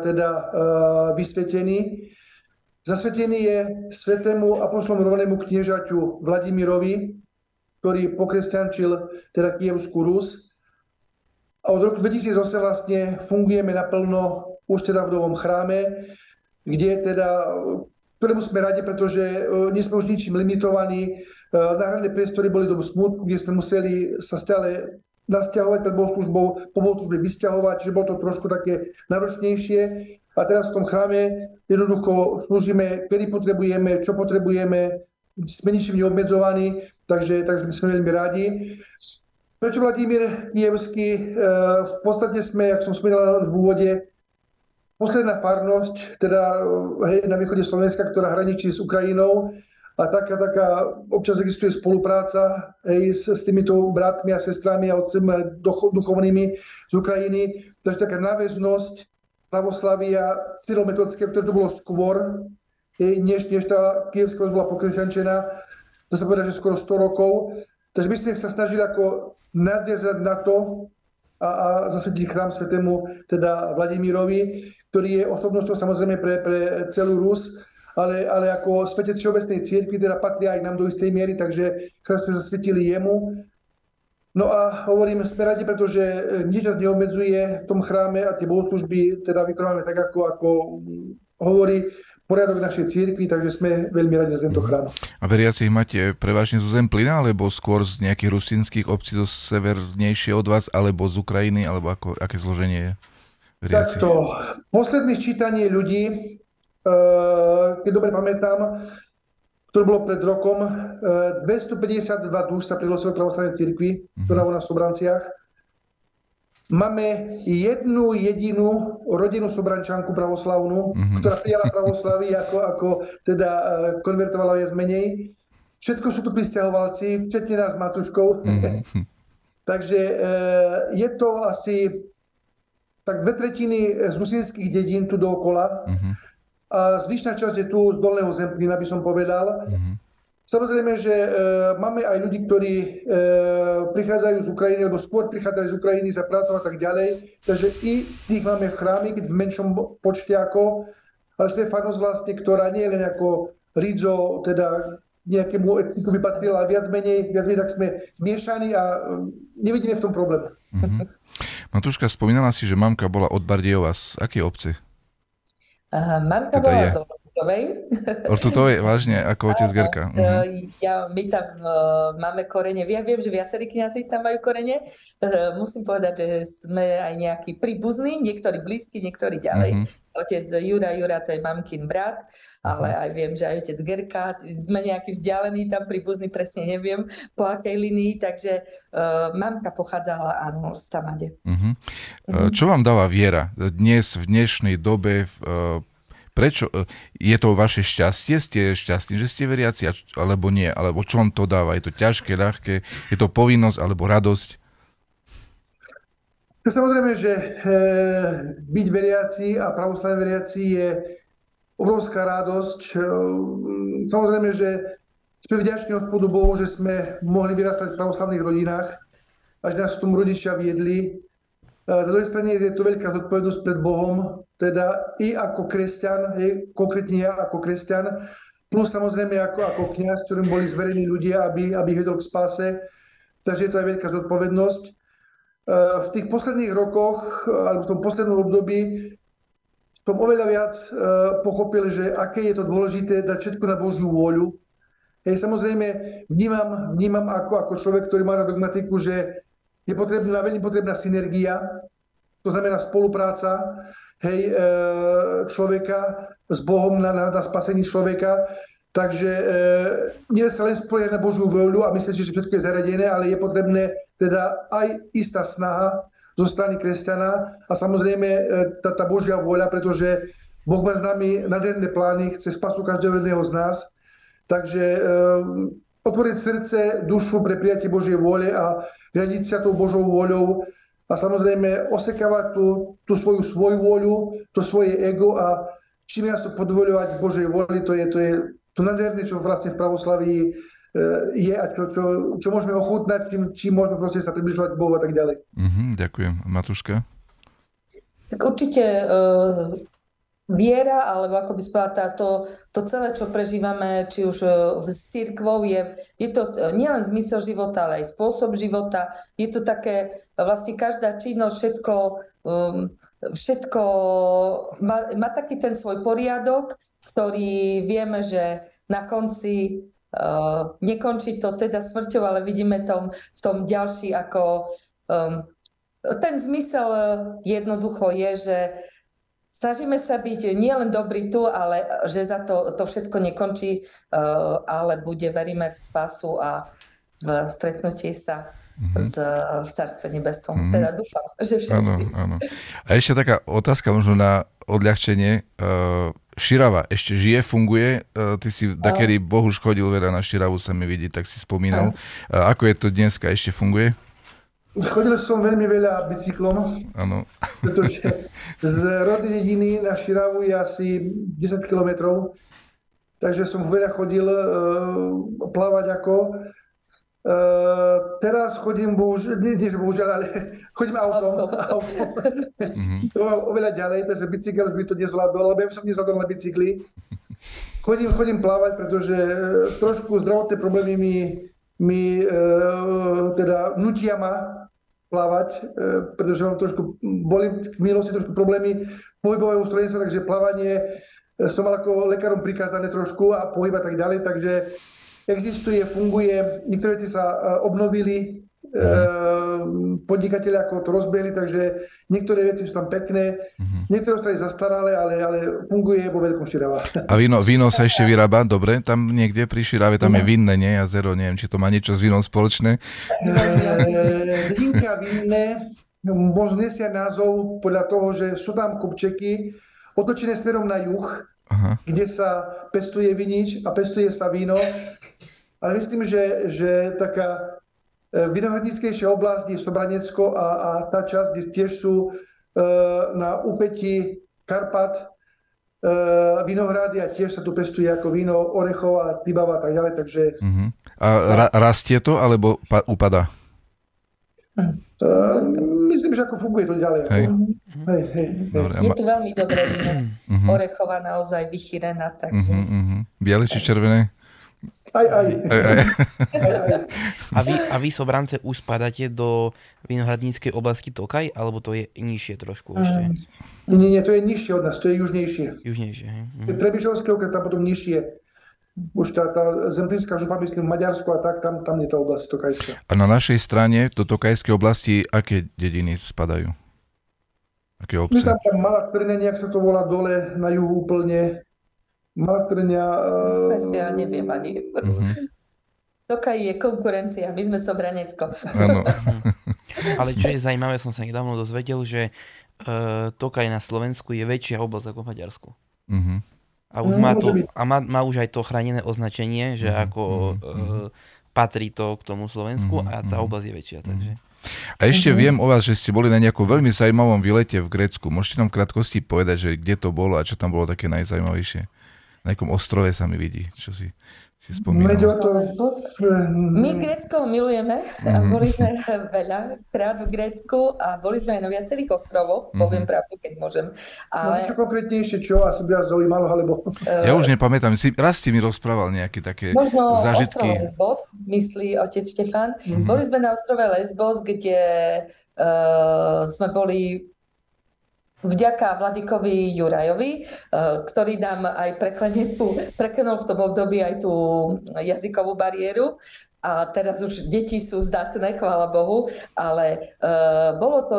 teda e, vysvetený. Zasvetený je svetému apoštolom rovnému kniežaťu Vladimirovi, ktorý pokresťančil teda Kievskú Rus. A od roku 2008 vlastne fungujeme naplno už teda v novom chráme, kde teda ktorému sme radi, pretože uh, nie sme už ničím limitovaní. Náhradné priestory boli do smutku, kde sme museli sa stále nasťahovať pred bohoslužbou, po bohoslužbe vysťahovať, čiže bolo to trošku také náročnejšie. A teraz v tom chráme jednoducho slúžime, kedy potrebujeme, čo potrebujeme, sme ničím neobmedzovaní, takže, takže my sme veľmi radi. Prečo Vladimír Kievský? V podstate sme, jak som spomínal v úvode, posledná farnosť, teda hej, na východe Slovenska, ktorá hraničí s Ukrajinou a taká, taká občas existuje spolupráca hej, s, s týmito bratmi a sestrami a otcem duchovnými z Ukrajiny. Takže taká náväznosť pravoslavia cyrometodické, ktoré to bolo skôr, hej, než, než tá kievská bola pokresťančená, to sa povedať, že skoro 100 rokov. Takže my sme sa snažili ako nadviazať na to, a, a zasvetiť chrám svetému teda Vladimírovi, ktorý je osobnosťou samozrejme pre, pre celú Rus, ale, ale ako svetec Všeobecnej církvy teda patria aj nám do istej miery, takže chrám sme zasvetili jemu. No a hovorím, sme radi, pretože nič nás neobmedzuje v tom chráme a tie bohoslužby teda vykonávame tak, ako, ako hovorí poriadok našej církvy, takže sme veľmi radi za tento mhm. chrám. A veriaci máte prevažne zo Zemplina, alebo skôr z nejakých rusínskych obcí zo severnejšie od vás, alebo z Ukrajiny, alebo ako, aké zloženie je? Veriaci? Takto, posledných čítanie ľudí, keď dobre pamätám, ktoré bolo pred rokom, 252 eh, duš sa prihlosilo pravoslavnej cirkvi, ktorá mm-hmm. u nás v Sobranciach. Máme jednu jedinú rodinu Sobrančanku pravoslavnú, mm-hmm. ktorá prijala pravoslaví ako, ako teda eh, konvertovala viac menej. Všetko sú tu pristahovalci, včetne nás Matuškou. Mm-hmm. <laughs> Takže je to asi tak dve tretiny z rusínskych dedín tu dookola uh-huh. A zvyšná časť je tu z Dolného Zemplína, by som povedal. Uh-huh. Samozrejme, že e, máme aj ľudí, ktorí e, prichádzajú z Ukrajiny, alebo skôr prichádzajú z Ukrajiny za prácu a tak ďalej. Takže i tých máme v chrámi, v menšom počte ako, ale sme farnosť vlastne, ktorá nie je len ako Rizo, teda nejakému etniku by patrila viac menej, viac menej, tak sme zmiešaní a e, nevidíme v tom problém. Mm-hmm. Matúška, spomínala si, že mamka bola od Bardejova. Z aké obce? Uh, mamka teda bola je. z Ortutovej. Ortutovej, vážne, ako otec Gerka. Uh-huh. Ja, my tam uh, máme korene, ja viem, že viacerí kniazy tam majú korene. Uh, musím povedať, že sme aj nejakí príbuzní, niektorí blízki, niektorí ďalej. Uh-huh. Otec Jura, Jura to je mamkin brat, ale aj viem, že aj otec Gerka, sme nejaký vzdialení tam príbuzní, presne neviem po akej linii, takže uh, mamka pochádzala áno z Tamade. Uh-huh. Uh-huh. Čo vám dáva viera dnes v dnešnej dobe uh, Prečo? E, je to vaše šťastie? Ste šťastní, že ste veriaci, alebo nie? Alebo čo vám to dáva? Je to ťažké, ľahké? Je to povinnosť alebo radosť? Samozrejme, že e, byť veriaci a pravoslavný veriaci je obrovská radosť. E, samozrejme, že sme vďační hospodu Bohu, že sme mohli vyrastať v pravoslavných rodinách a že nás v tom rodičia viedli na druhej strane je to veľká zodpovednosť pred Bohom, teda i ako kresťan, hej, konkrétne ja ako kresťan, plus samozrejme ako, ako kniaz, ktorým boli zverení ľudia, aby, aby ich vedol k spáse. takže je to aj veľká zodpovednosť. V tých posledných rokoch, alebo v tom poslednom období, som oveľa viac pochopil, že aké je to dôležité dať všetko na Božiu vôľu. Hej, samozrejme, vnímam, vnímam ako, ako človek, ktorý má na dogmatiku, že je potrebná, veľmi potrebná synergia, to znamená spolupráca hej, človeka s Bohom na, na, na spasení človeka. Takže e, nie sa len spoliehať na Božiu vôľu a myslieť, že všetko je zaradené, ale je potrebné teda aj istá snaha zo strany kresťana a samozrejme e, tá, tá Božia vôľa, pretože Boh má s nami nádherné plány, chce spasu každého jedného z nás. Takže e, otvoriť srdce, dušu pre prijatie Božej vôle a riadiť sa tou Božou vôľou a samozrejme osekávať tú, tú svoju svoju vôľu, to svoje ego a čím viac to podvoľovať Božej vôli, to je, to je to nádherné, čo vlastne v pravoslaví e, je a čo, čo, čo môžeme ochutnať, čím, čím môžeme proste sa približovať k Bohu a tak ďalej. Mm-hmm, ďakujem. Matuška? Tak určite uh, viera, alebo ako by povedala, táto, to celé, čo prežívame, či už s církvou, je, je to nielen zmysel života, ale aj spôsob života. Je to také, vlastne každá činnosť, všetko um, všetko má, má taký ten svoj poriadok, ktorý vieme, že na konci uh, nekončí to teda smrťou, ale vidíme tom, v tom ďalší ako um, ten zmysel jednoducho je, že snažíme sa byť nielen dobrí tu, ale že za to, to všetko nekončí, uh, ale bude, veríme v spasu a v stretnutie sa mm-hmm. z, v Carstve nebestom. Mm-hmm. Teda dúfam, že všetci. Áno, áno. A ešte taká otázka možno na odľahčenie. Uh, Širava ešte žije, funguje? Uh, ty si takedy Bohuž chodil veľa na Širavu, sa mi vidí, tak si spomínal. Uh, ako je to dneska? Ešte funguje? Chodil som veľmi veľa bicyklom, ano. pretože <laughs> z rody dediny na Širavu je asi 10 kilometrov, takže som veľa chodil uh, plávať ako. Uh, teraz chodím, bohužiaľ, nie, nie bohužiaľ, ale <laughs> chodím autom. autom. <laughs> mm-hmm. to mám oveľa ďalej, takže bicykel už by to nezvládol, lebo ja som nezvládol na bicykli. Chodím, chodím plávať, pretože uh, trošku zdravotné problémy mi, mi uh, teda nutia ma plávať, uh, pretože mám trošku, boli v minulosti trošku problémy pohybového sa, takže plávanie som mal ako lekárom prikázané trošku a pohyb tak ďalej, takže existuje, funguje, niektoré veci sa e, obnovili, mm. Podnikateľi ako to rozbili, takže niektoré veci sú tam pekné, mm-hmm. niektoré ostali zastaralé, ale, ale funguje vo veľkom Širava. A víno, víno sa ešte vyrába, dobre, tam niekde pri Širave, tam no. je vinné, nie? Jazero, neviem, či to má niečo s vínom spoločné. Vínka vinné, možno nesia názov podľa toho, že sú tam kopčeky otočené smerom na juh, Aha. kde sa pestuje vinič a pestuje sa víno ale myslím, že, že taká e, vinohradníckejšia oblasť je Sobranecko a, a tá časť, kde tiež sú e, na úpetí Karpat e, vinohrady a tiež sa tu pestuje ako víno orechov a tybava a tak ďalej. Takže... Uh-huh. A ra- rastie to alebo pa- upada? Uh, myslím, že ako funguje to ďalej. Hej. Ako, hej, hej, hej. Dobre, je tu veľmi dobré víno. Uh-huh. Orechová naozaj vychýrená. Takže... Uh-huh, uh-huh. Biele či červené? Aj, aj. aj, aj. aj, aj. A, vy, a vy, Sobrance, už spadáte do vinohradníckej oblasti Tokaj, alebo to je nižšie trošku ešte? Um, nie, nie, to je nižšie od nás, to je južnejšie. Južnejšie, hej. Mhm. Trebišovské okres, tam potom nižšie. Už tá, tá zemplínska župa, myslím, v Maďarsku a tak, tam, tam je tá oblasť Tokajská. A na našej strane do Tokajskej oblasti aké dediny spadajú? Aké obce? Myslím, tam Malá Trne, nejak sa to volá dole na juhu úplne. Matrňa... Uh... Ja neviem ani. Uh-huh. Tokaj je konkurencia, my sme Sobranecko. Áno. <laughs> Ale čo je zaujímavé, som sa nedávno dozvedel, že uh, Tokaj na Slovensku je väčšia oblasť ako v Maďarsku. Uh-huh. A, už no, má to, a má, má už aj to chránené označenie, že uh-huh. ako uh, patrí to k tomu Slovensku uh-huh. a tá oblasť je väčšia. Takže... A ešte uh-huh. viem o vás, že ste boli na nejakom veľmi zaujímavom výlete v Grécku. Môžete nám v krátkosti povedať, že kde to bolo a čo tam bolo také najzaujímavejšie? Na nejakom ostrove sa mi vidí, čo si si spomínal. My Grécko milujeme mm-hmm. boli sme veľa krát v Grécku a boli sme aj na viacerých ostrovoch, mm-hmm. poviem pravdu, keď môžem. Ale... No, čo konkrétnejšie, čo asi by vás zaujímalo, alebo... Ja už nepamätám, si, raz si mi rozprával nejaké také Možno zážitky. Možno Lesbos, myslí otec Štefan. Mm-hmm. Boli sme na ostrove Lesbos, kde uh, sme boli vďaka Vladikovi Jurajovi, eh, ktorý nám aj preklenul v tom období aj tú jazykovú bariéru a teraz už deti sú zdatné, chvála Bohu, ale uh, bolo, to,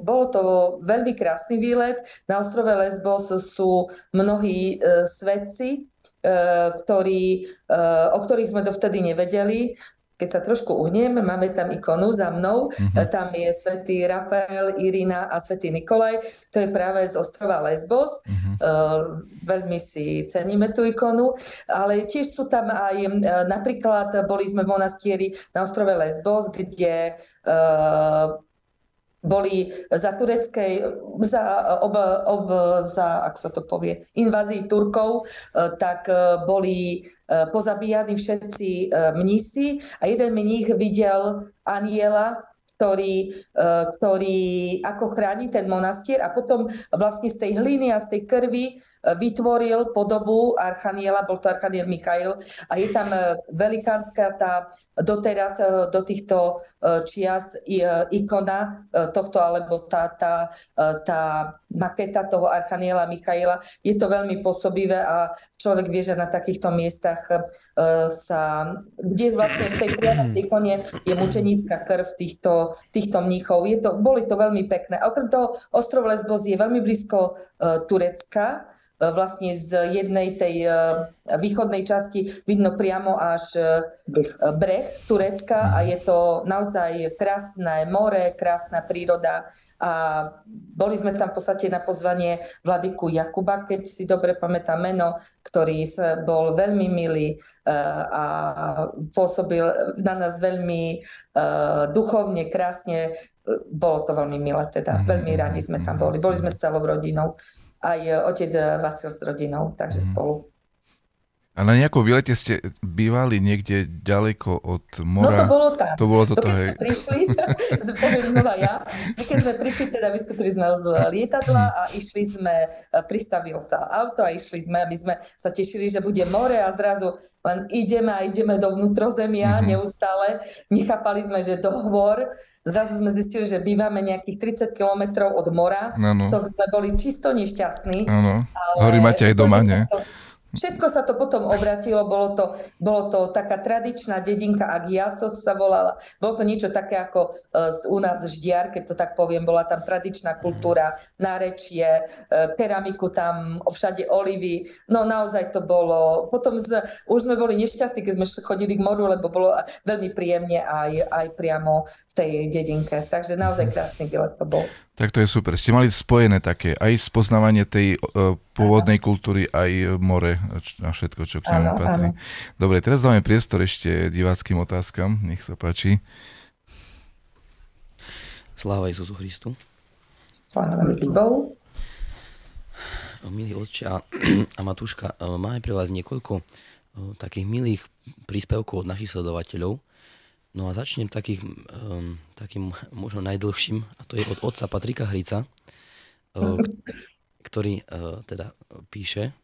bolo to veľmi krásny výlet. Na ostrove Lesbos sú mnohí uh, svedci, uh, ktorí, uh, o ktorých sme dovtedy nevedeli keď sa trošku uhnem, máme tam ikonu za mnou, mm-hmm. tam je svätý Rafael, Irina a svätý Nikolaj, to je práve z ostrova Lesbos, mm-hmm. veľmi si ceníme tú ikonu, ale tiež sú tam aj, uh, napríklad boli sme v monastieri na ostrove Lesbos, kde uh, boli za tureckej, za, ob, ob, za, ak sa to povie, invázii Turkov, e, tak e, boli e, pozabíjani všetci mnisi. A jeden mních videl aniela, ktorý, ktorý ako chráni ten monastier. A potom vlastne z tej hliny a z tej krvi vytvoril podobu Archaniela, bol to Archaniel Michail a je tam e, velikánska tá doteraz e, do týchto e, čias ikona tohto, alebo tá, tá, tá maketa toho Archaniela Michaila. Je to veľmi pôsobivé a človek vie, že na takýchto miestach sa, kde vlastne v tej, tej ikone je mučenická krv týchto, týchto mníchov. Je to, boli to veľmi pekné. A okrem toho ostrov Lesbos je veľmi blízko Turecka, vlastne z jednej tej e, východnej časti vidno priamo až e, breh. Turecka a je to naozaj krásne more, krásna príroda a boli sme tam v podstate na pozvanie vladyku Jakuba, keď si dobre pamätám meno, ktorý bol veľmi milý a pôsobil na nás veľmi duchovne, krásne. Bolo to veľmi milé, teda. Veľmi radi sme tam boli. Boli sme s celou rodinou aj e, otec e, Vasil s rodinou, takže mm. spolu. A na nejakom výlete ste bývali niekde ďaleko od mora? No to bolo tam. To bolo toto, to, keď hej. sme prišli, <laughs> poviem znova ja, my keď sme prišli, teda vystúpili sme z lietadla a išli sme, e, pristavil sa auto a išli sme, aby sme sa tešili, že bude more a zrazu len ideme a ideme do vnútrozemia mm-hmm. neustále. Nechápali sme, že dohovor Zrazu sme zistili, že bývame nejakých 30 kilometrov od mora, to sme boli čisto nešťastní. Ano. Hory máte aj doma, nie? To, Všetko sa to potom obratilo, bolo to, bolo to taká tradičná dedinka Agiasos sa volala. Bolo to niečo také ako uh, u nás Ždiar, keď to tak poviem, bola tam tradičná kultúra, nárečie, uh, keramiku tam, všade olivy. No naozaj to bolo. Potom z, už sme boli nešťastní, keď sme chodili k moru, lebo bolo veľmi príjemne aj, aj priamo v tej dedinke. Takže naozaj krásny bilet to bol. Tak to je super. Ste mali spojené také aj spoznávanie tej uh, pôvodnej ano. kultúry, aj more a všetko, čo k tomu patrí. Ano. Dobre, teraz dáme priestor ešte diváckým otázkam. Nech sa páči. Sláva Isusu Christu. Sláva Bohu. Milí otče a, a Matúška, e, máme pre vás niekoľko e, takých milých príspevkov od našich sledovateľov. No a začnem takých, um, takým možno najdlhším, a to je od otca Patrika Hrica, uh, ktorý uh, teda píše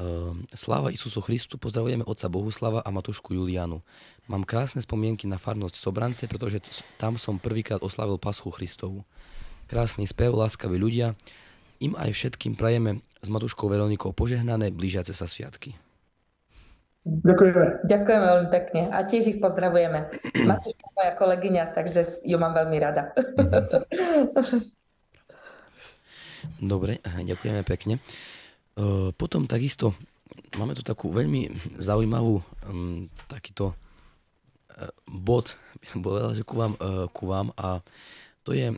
uh, Sláva Isusu Christu, pozdravujeme otca Bohuslava a Matušku Julianu. Mám krásne spomienky na farnosť Sobrance, pretože t- tam som prvýkrát oslavil Paschu Christovu. Krásny spev, láskaví ľudia, im aj všetkým prajeme s Matuškou Veronikou požehnané blížiace sa sviatky. Ďakujeme. Ďakujeme veľmi pekne a tiež ich pozdravujeme. <clears throat> Matúška moja kolegyňa, takže ju mám veľmi rada. <laughs> Dobre, ďakujeme pekne. E, potom takisto máme tu takú veľmi zaujímavú takýto e, bod, <laughs> že ku vám, e, ku vám a to je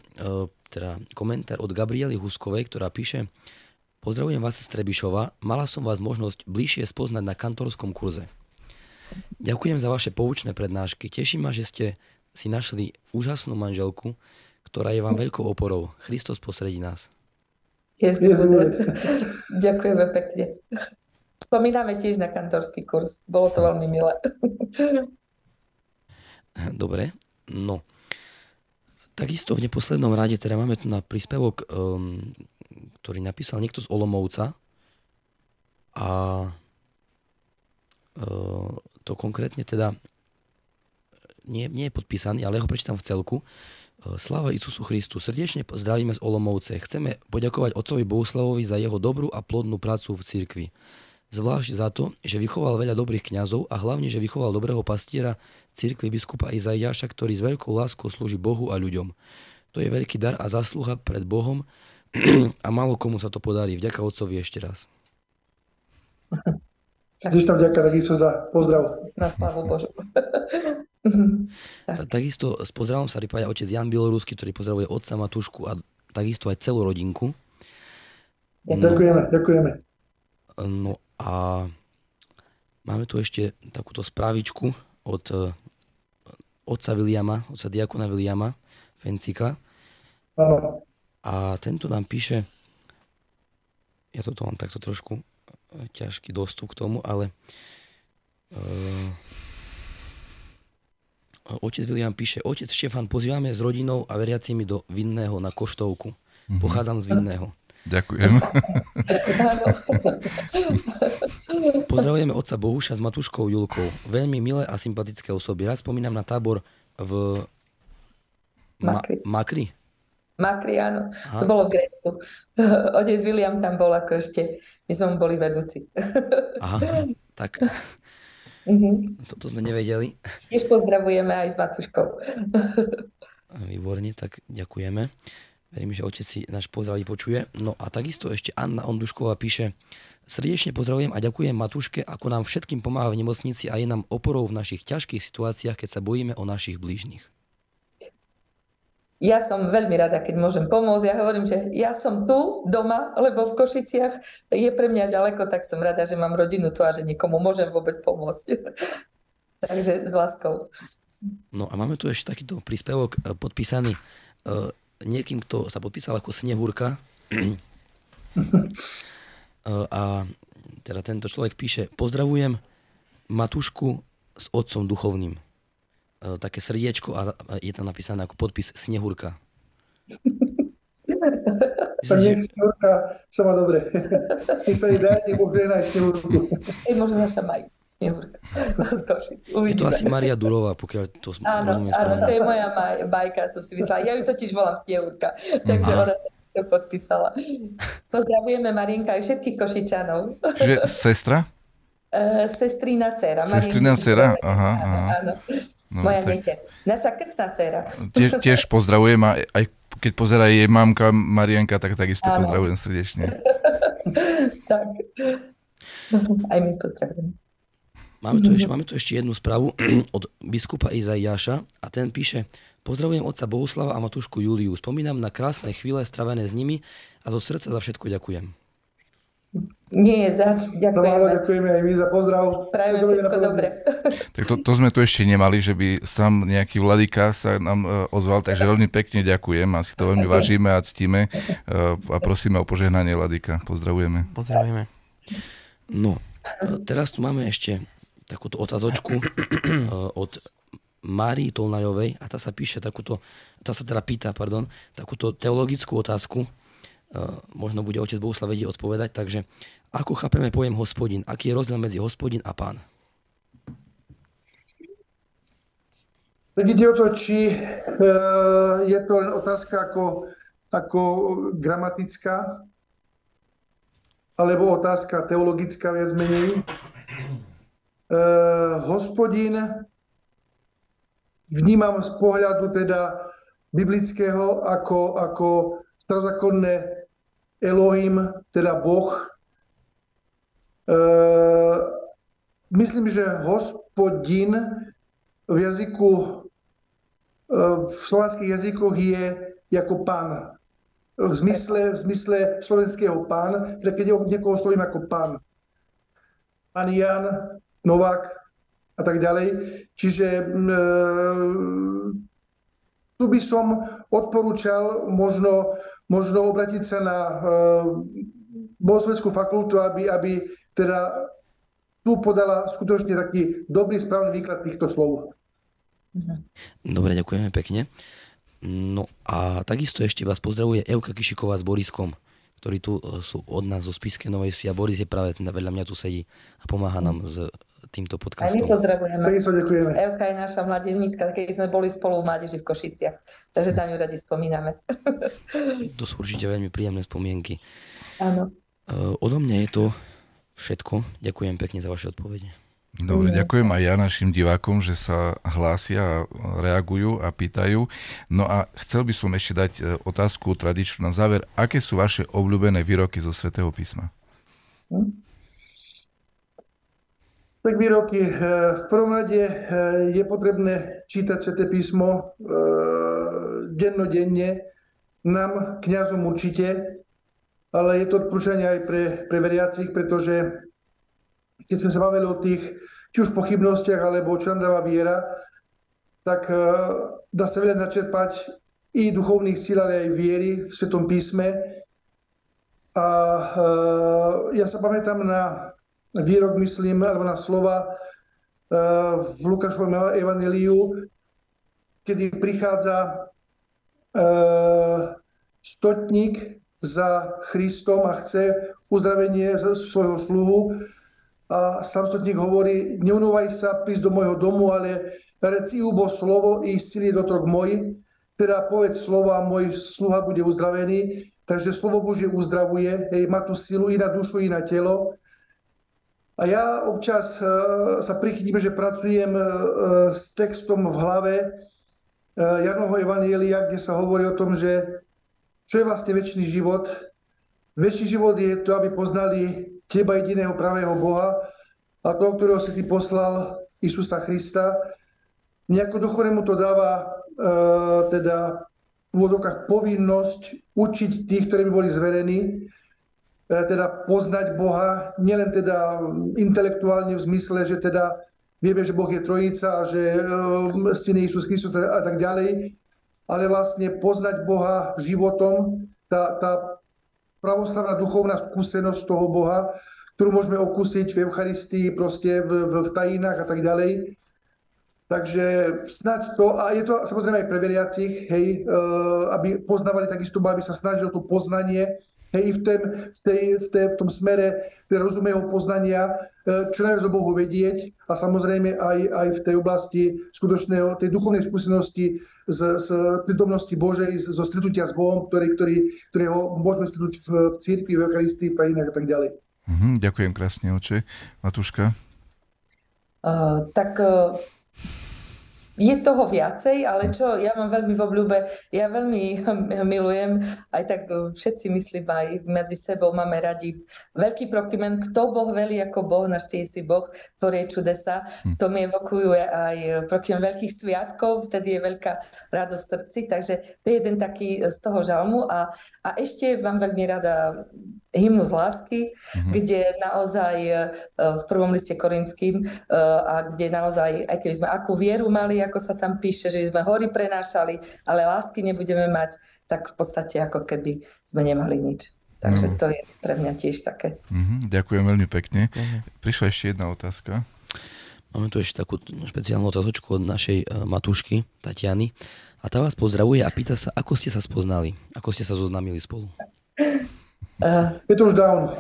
teda komentár od Gabriely Huskovej, ktorá píše, Pozdravujem vás z Trebišova. Mala som vás možnosť bližšie spoznať na kantorskom kurze. Ďakujem za vaše poučné prednášky. Teší ma, že ste si našli úžasnú manželku, ktorá je vám veľkou oporou. Christos posredí nás. Yes, <laughs> Ďakujeme pekne. Spomíname tiež na kantorský kurz. Bolo to veľmi milé. <laughs> Dobre, no. Takisto v neposlednom rade, teda máme tu na príspevok, um, ktorý napísal niekto z Olomovca a uh, to konkrétne teda nie, nie je podpísaný, ale ho prečítam v celku. Uh, Sláva Isusu Christu, srdečne zdravíme z Olomovce. Chceme poďakovať otcovi Bohuslavovi za jeho dobrú a plodnú prácu v cirkvi zvlášť za to, že vychoval veľa dobrých kňazov a hlavne, že vychoval dobrého pastiera cirkvi biskupa Izaiáša, ktorý s veľkou láskou slúži Bohu a ľuďom. To je veľký dar a zasluha pred Bohom a málo komu sa to podarí. Vďaka otcovi ešte raz. Tiež tam ďaká takisto za pozdrav. Na slavu Božu. tak. Takisto s pozdravom sa pripája otec Jan Bielorusky, ktorý pozdravuje otca Matušku a takisto aj celú rodinku. Ďakujeme, ďakujeme. No a máme tu ešte takúto správičku od uh, otca Williama, otca diakona Williama Fencika. A tento nám píše, ja toto mám takto trošku uh, ťažký dostup k tomu, ale uh, otec William píše, otec Štefan, pozývame s rodinou a veriacimi do Vinného na Koštovku. Mm-hmm. Pochádzam z Vinného. Ďakujem. <laughs> Pozdravujeme otca Bohuša s Matuškou Julkou. Veľmi milé a sympatické osoby. Raz spomínam na tábor v Makri. Ma- Makri? Makri, áno. Aha. To bolo v Grécku. <laughs> Otec William tam bol ako ešte, my sme mu boli vedúci. Aha, tak. <laughs> Mm-hmm. Toto sme nevedeli. Tiež pozdravujeme aj s Matuškou. <laughs> Výborne, tak ďakujeme. Verím, že otec si náš pozdrav počuje. No a takisto ešte Anna Ondušková píše, srdečne pozdravujem a ďakujem Matuške, ako nám všetkým pomáha v nemocnici a je nám oporou v našich ťažkých situáciách, keď sa bojíme o našich blížnych. Ja som veľmi rada, keď môžem pomôcť. Ja hovorím, že ja som tu doma, lebo v Košiciach je pre mňa ďaleko, tak som rada, že mám rodinu tu a že niekomu môžem vôbec pomôcť. <laughs> Takže s láskou. No a máme tu ešte takýto príspevok eh, podpísaný eh, niekým, kto sa podpísal ako Snehúrka. <laughs> a teda tento človek píše, pozdravujem Matušku s otcom duchovným. Také srdiečko a je tam napísané ako podpis Snehúrka. Tak nech Snehúrka sa má dobre. <laughs> Nech sa Boh aj Snehúrku. Ej, možno naša Maj, Snehúrka z Košic. Je to asi Maria Durová, pokiaľ to Áno, áno, to je moja maj, bajka, som si myslela. Ja ju totiž volám Snehúrka, takže Aha. ona sa to podpísala. Pozdravujeme Marienka aj všetkých Košičanov. Že sestra? Uh, <laughs> sestrina dcera. Sestrina dcera, aha, aha. Áno, No, Moja tak... Naša krstná dcera. Tiež, tiež pozdravujem a aj keď pozerá jej mamka Marianka, tak takisto Áno. pozdravujem srdečne. <laughs> tak. Aj my pozdravujeme. Máme tu, ešte, máme tu ešte jednu správu <clears throat> od biskupa Izaiáša a ten píše Pozdravujem otca Bohuslava a matušku Juliu. Spomínam na krásne chvíle stravené s nimi a zo srdca za všetko ďakujem. Nie, zač, ďakujeme. ďakujeme aj my za pozdrav. Prajeme všetko dobre. <laughs> Tak to, to sme tu ešte nemali, že by sám nejaký vladika sa nám uh, ozval, takže veľmi pekne ďakujem a si to veľmi vážime a ctíme uh, a prosíme o požehnanie vladika. Pozdravujeme. Pozdravujeme. No, teraz tu máme ešte takúto otázočku uh, od Márii Tolnajovej a tá sa píše takúto, tá sa teda pýta, pardon, takúto teologickú otázku, možno bude otec Bohuslav vedieť odpovedať, takže ako chápeme pojem hospodin? Aký je rozdiel medzi hospodin a pán? Ide o to, či e, je to len otázka ako, ako gramatická, alebo otázka teologická viac menej. E, hospodin vnímam z pohľadu teda biblického ako, ako starozákonné Elohim, teda Boh, myslím, že hospodin v jazyku, ehm, v slovanských jazykoch je ako pán. V zmysle, v zmysle slovenského pán, teda keď niekoho slovím ako pán. Pán Jan, Novák a tak ďalej. Čiže e, tu by som odporúčal možno, možno obratiť sa na bohoslovenskú fakultu, aby, aby teda tu podala skutočne taký dobrý, správny výklad týchto slov. Dobre, ďakujeme pekne. No a takisto ešte vás pozdravuje Evka Kišiková s Boriskom, ktorí tu e, sú od nás zo Spiske Novej Si a Boris je práve ten vedľa mňa tu sedí a pomáha nám s týmto podcastom. Aj my pozdravujeme. Takisto ďakujeme. Evka je naša mládežnička, keď sme boli spolu v mládeži v Košiciach, takže na ňu radi spomíname. To sú určite veľmi príjemné spomienky. Áno. E, Odo mňa je to všetko. Ďakujem pekne za vaše odpovede. Dobre, ďakujem aj ja našim divákom, že sa hlásia, a reagujú a pýtajú. No a chcel by som ešte dať e, otázku tradičnú na záver. Aké sú vaše obľúbené výroky zo Svetého písma? Tak výroky. eh, V prvom rade eh, je potrebné čítať Sveté písmo dennodenne, nám, kňazom určite, ale je to odporúčanie aj pre, pre veriacich, pretože keď sme sa bavili o tých či už pochybnostiach, alebo čo nám dáva viera, tak eh, dá sa veľa načerpať i duchovných síl, ale aj viery v Svetom písme. A eh, ja sa pamätám na výrok, myslím, alebo na slova eh, v Lukášovom evaneliu, kedy prichádza stotník za Kristom a chce uzdravenie svojho sluhu. A sám stotník hovorí, neunúvaj sa prísť do môjho domu, ale reci ubo slovo i sily dotrok môj, teda povedz slovo a môj sluha bude uzdravený. Takže slovo Božie uzdravuje, hej, má tú silu i na dušu, i na telo. A ja občas e, sa prichytím, že pracujem e, s textom v hlave e, Janovho Evanielia, kde sa hovorí o tom, že čo je vlastne väčší život. Väčší život je to, aby poznali teba jediného pravého Boha a toho, ktorého si ty poslal, Isusa Krista. Nejako do to dáva teda v úvodzovkách povinnosť učiť tých, ktorí by boli zverení, teda poznať Boha, nielen teda intelektuálne v zmysle, že teda vieme, že Boh je trojica že syn Isus Kristus a tak ďalej, ale vlastne poznať Boha životom, tá, tá pravoslavná duchovná skúsenosť toho Boha, ktorú môžeme okúsiť v Eucharistii, proste v, v, v tajinách a tak ďalej. Takže snať to, a je to samozrejme aj pre veriacich, hej, aby poznávali takisto, aby sa snažili o to poznanie, hej, v, tém, v, tej, v, tej, v tom smere rozumného poznania, čo najviac o Bohu vedieť a samozrejme aj, aj v tej oblasti skutočného, tej duchovnej skúsenosti z, z prítomnosti Božej, zo stretnutia s Bohom, ktorý, ktorý, ktorého môžeme stretnúť v, v církvi, v Eucharistii, v tajinách a tak ďalej. Mhm, ďakujem krásne, oče. Matúška? Uh, tak uh, je toho viacej, ale čo ja mám veľmi v obľúbe, ja veľmi <laughs> milujem, aj tak všetci myslím aj medzi sebou máme radi veľký prokliment, kto Boh velí ako Boh, náš si Boh, tvorie čudesa, to mi evokuje aj prokliment veľkých sviatkov, vtedy je veľká radosť v srdci, takže to je jeden taký z toho žalmu. A, a ešte mám veľmi rada hymnu z lásky, mm-hmm. kde naozaj v prvom liste korinským a kde naozaj, aj keby sme akú vieru mali, ako sa tam píše, že sme hory prenášali, ale lásky nebudeme mať, tak v podstate ako keby sme nemali nič. Takže no. to je pre mňa tiež také. Mm-hmm, ďakujem veľmi pekne. Uh-huh. Prišla ešte jedna otázka. Máme tu ešte takú špeciálnu otázočku od našej matúšky Tatiany. A tá vás pozdravuje a pýta sa, ako ste sa spoznali, ako ste sa zoznámili spolu. <laughs> Uh, je to už dávno.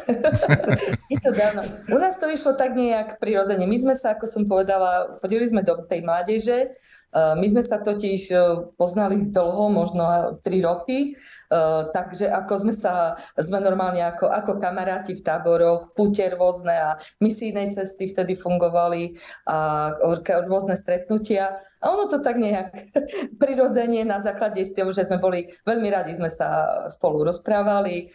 <laughs> je to dávno. U nás to išlo tak nejak prirodzene. My sme sa, ako som povedala, chodili sme do tej mládeže, my sme sa totiž poznali dlho, možno 3 roky, uh, takže ako sme sa, sme normálne ako, ako kamaráti v táboroch, púte rôzne a misijné cesty vtedy fungovali a rôzne stretnutia. A ono to tak nejak <laughs> prirodzene na základe toho, že sme boli veľmi radi, sme sa spolu rozprávali.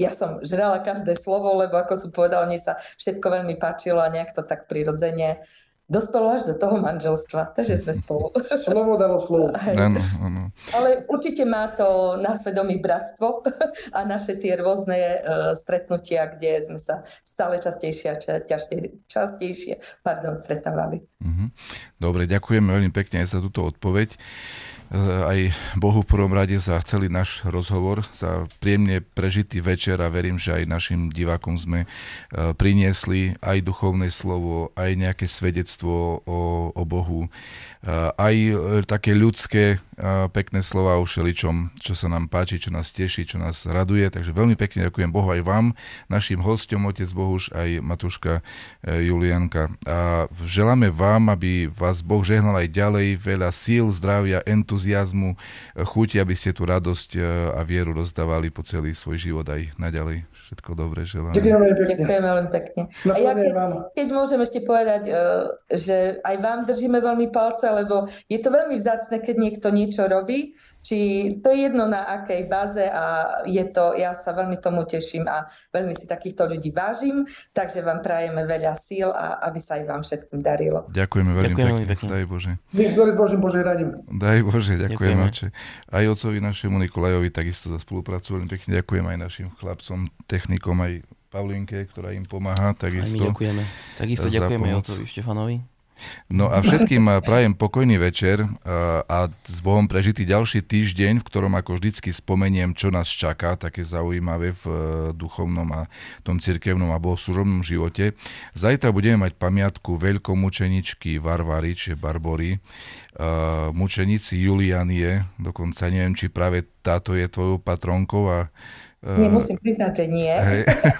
Ja som žrala každé slovo, lebo ako som povedala, mne sa všetko veľmi páčilo a nejak to tak prirodzene dospelo až do toho manželstva, takže sme spolu. <laughs> Slovo dalo slovo. Ano, ano. Ale určite má to na svedomí bratstvo <laughs> a naše tie rôzne uh, stretnutia, kde sme sa stále častejšie a častejšie, častejšie pardon, stretávali. Uh-huh. Dobre, ďakujem veľmi pekne aj za túto odpoveď. Aj Bohu v prvom rade za celý náš rozhovor, za príjemne prežitý večer a verím, že aj našim divákom sme e, priniesli aj duchovné slovo, aj nejaké svedectvo o, o Bohu, aj také ľudské pekné slova o všeličom, čo sa nám páči, čo nás teší, čo nás raduje. Takže veľmi pekne ďakujem Bohu aj vám, našim hostom, otec Bohuš, aj Matuška Julianka. A želáme vám, aby vás Boh žehnal aj ďalej, veľa síl, zdravia, entuziasmu, chuti, aby ste tú radosť e, a vieru rozdávali po celý svoj život aj naďalej. Všetko dobré želám. Ďakujem veľmi pekne. Ďakujem veľmi pekne. A ja keď, keď môžem ešte povedať, e, že aj vám držíme veľmi palce, lebo je to veľmi vzácne, keď niekto niečo robí, či to je jedno na akej báze a je to, ja sa veľmi tomu teším a veľmi si takýchto ľudí vážim, takže vám prajeme veľa síl a aby sa aj vám všetkým darilo. Ďakujeme veľmi ďakujeme pekne. pekne. Daj Bože. Nech s Božím požehnaním. Daj Bože, ďakujeme. ďakujeme. Aj otcovi našemu Nikolajovi takisto za spoluprácu. Veľmi pekne ďakujem aj našim chlapcom, technikom, aj Paulinke, ktorá im pomáha. Takisto, aj my ďakujeme. Takisto ďakujeme otcovi Štefanovi. No a všetkým prajem pokojný večer a s Bohom prežitý ďalší týždeň, v ktorom ako vždycky spomeniem, čo nás čaká, také zaujímavé v e, duchovnom a tom cirkevnom a bohoslužobnom živote. Zajtra budeme mať pamiatku veľkomučeničky Varvary, čiže Barbory, mučenici Julianie, dokonca neviem, či práve táto je tvojou patronkou a nie, musím priznať, že nie.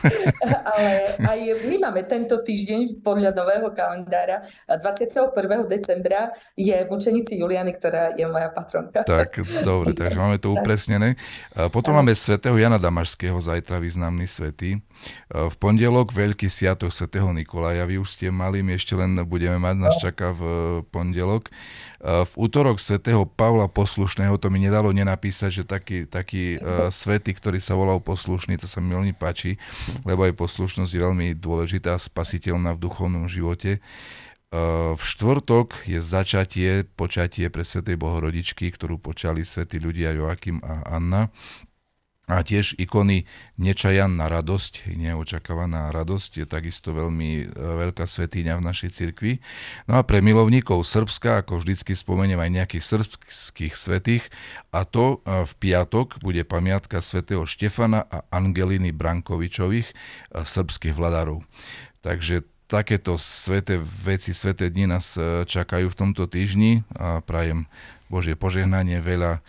<laughs> Ale aj my máme tento týždeň podľa nového kalendára 21. decembra je mučenici Juliany, ktorá je moja patronka. Tak, dobre, <laughs> takže máme to upresnené. Potom máme svätého Jana Damašského, zajtra významný svetý. V pondelok veľký sviatok svätého Nikolaja. Vy už ste mali, my ešte len budeme mať, nás čaká v pondelok. V útorok svätého Pavla Poslušného, to mi nedalo nenapísať, že taký, taký uh, svetý, ktorý sa volal Poslušný, to sa mi veľmi páči, lebo aj poslušnosť je veľmi dôležitá, spasiteľná v duchovnom živote. Uh, v štvrtok je začatie, počatie pre Svetej Bohorodičky, ktorú počali svätí ľudia Joakim a Anna a tiež ikony nečajanná radosť, neočakávaná radosť je takisto veľmi e, veľká svetýňa v našej cirkvi. No a pre milovníkov Srbska, ako vždycky spomeniem aj nejakých srbských svetých, a to e, v piatok bude pamiatka svätého Štefana a Angeliny Brankovičových, e, srbských vladárov. Takže takéto sveté veci, sveté dni nás čakajú v tomto týždni a prajem Božie požehnanie, veľa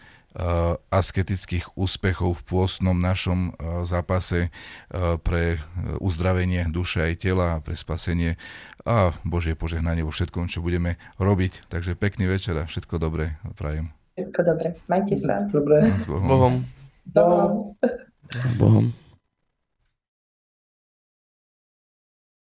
asketických úspechov v pôstnom našom eh, zápase eh, pre uzdravenie duše aj tela, pre spasenie a Božie požehnanie vo všetkom, čo budeme robiť. Takže pekný večer a všetko dobré prajem. Všetko dobré. Majte sa. Dobre. S Bohom. S Bohom. S Bohom. S Bohom.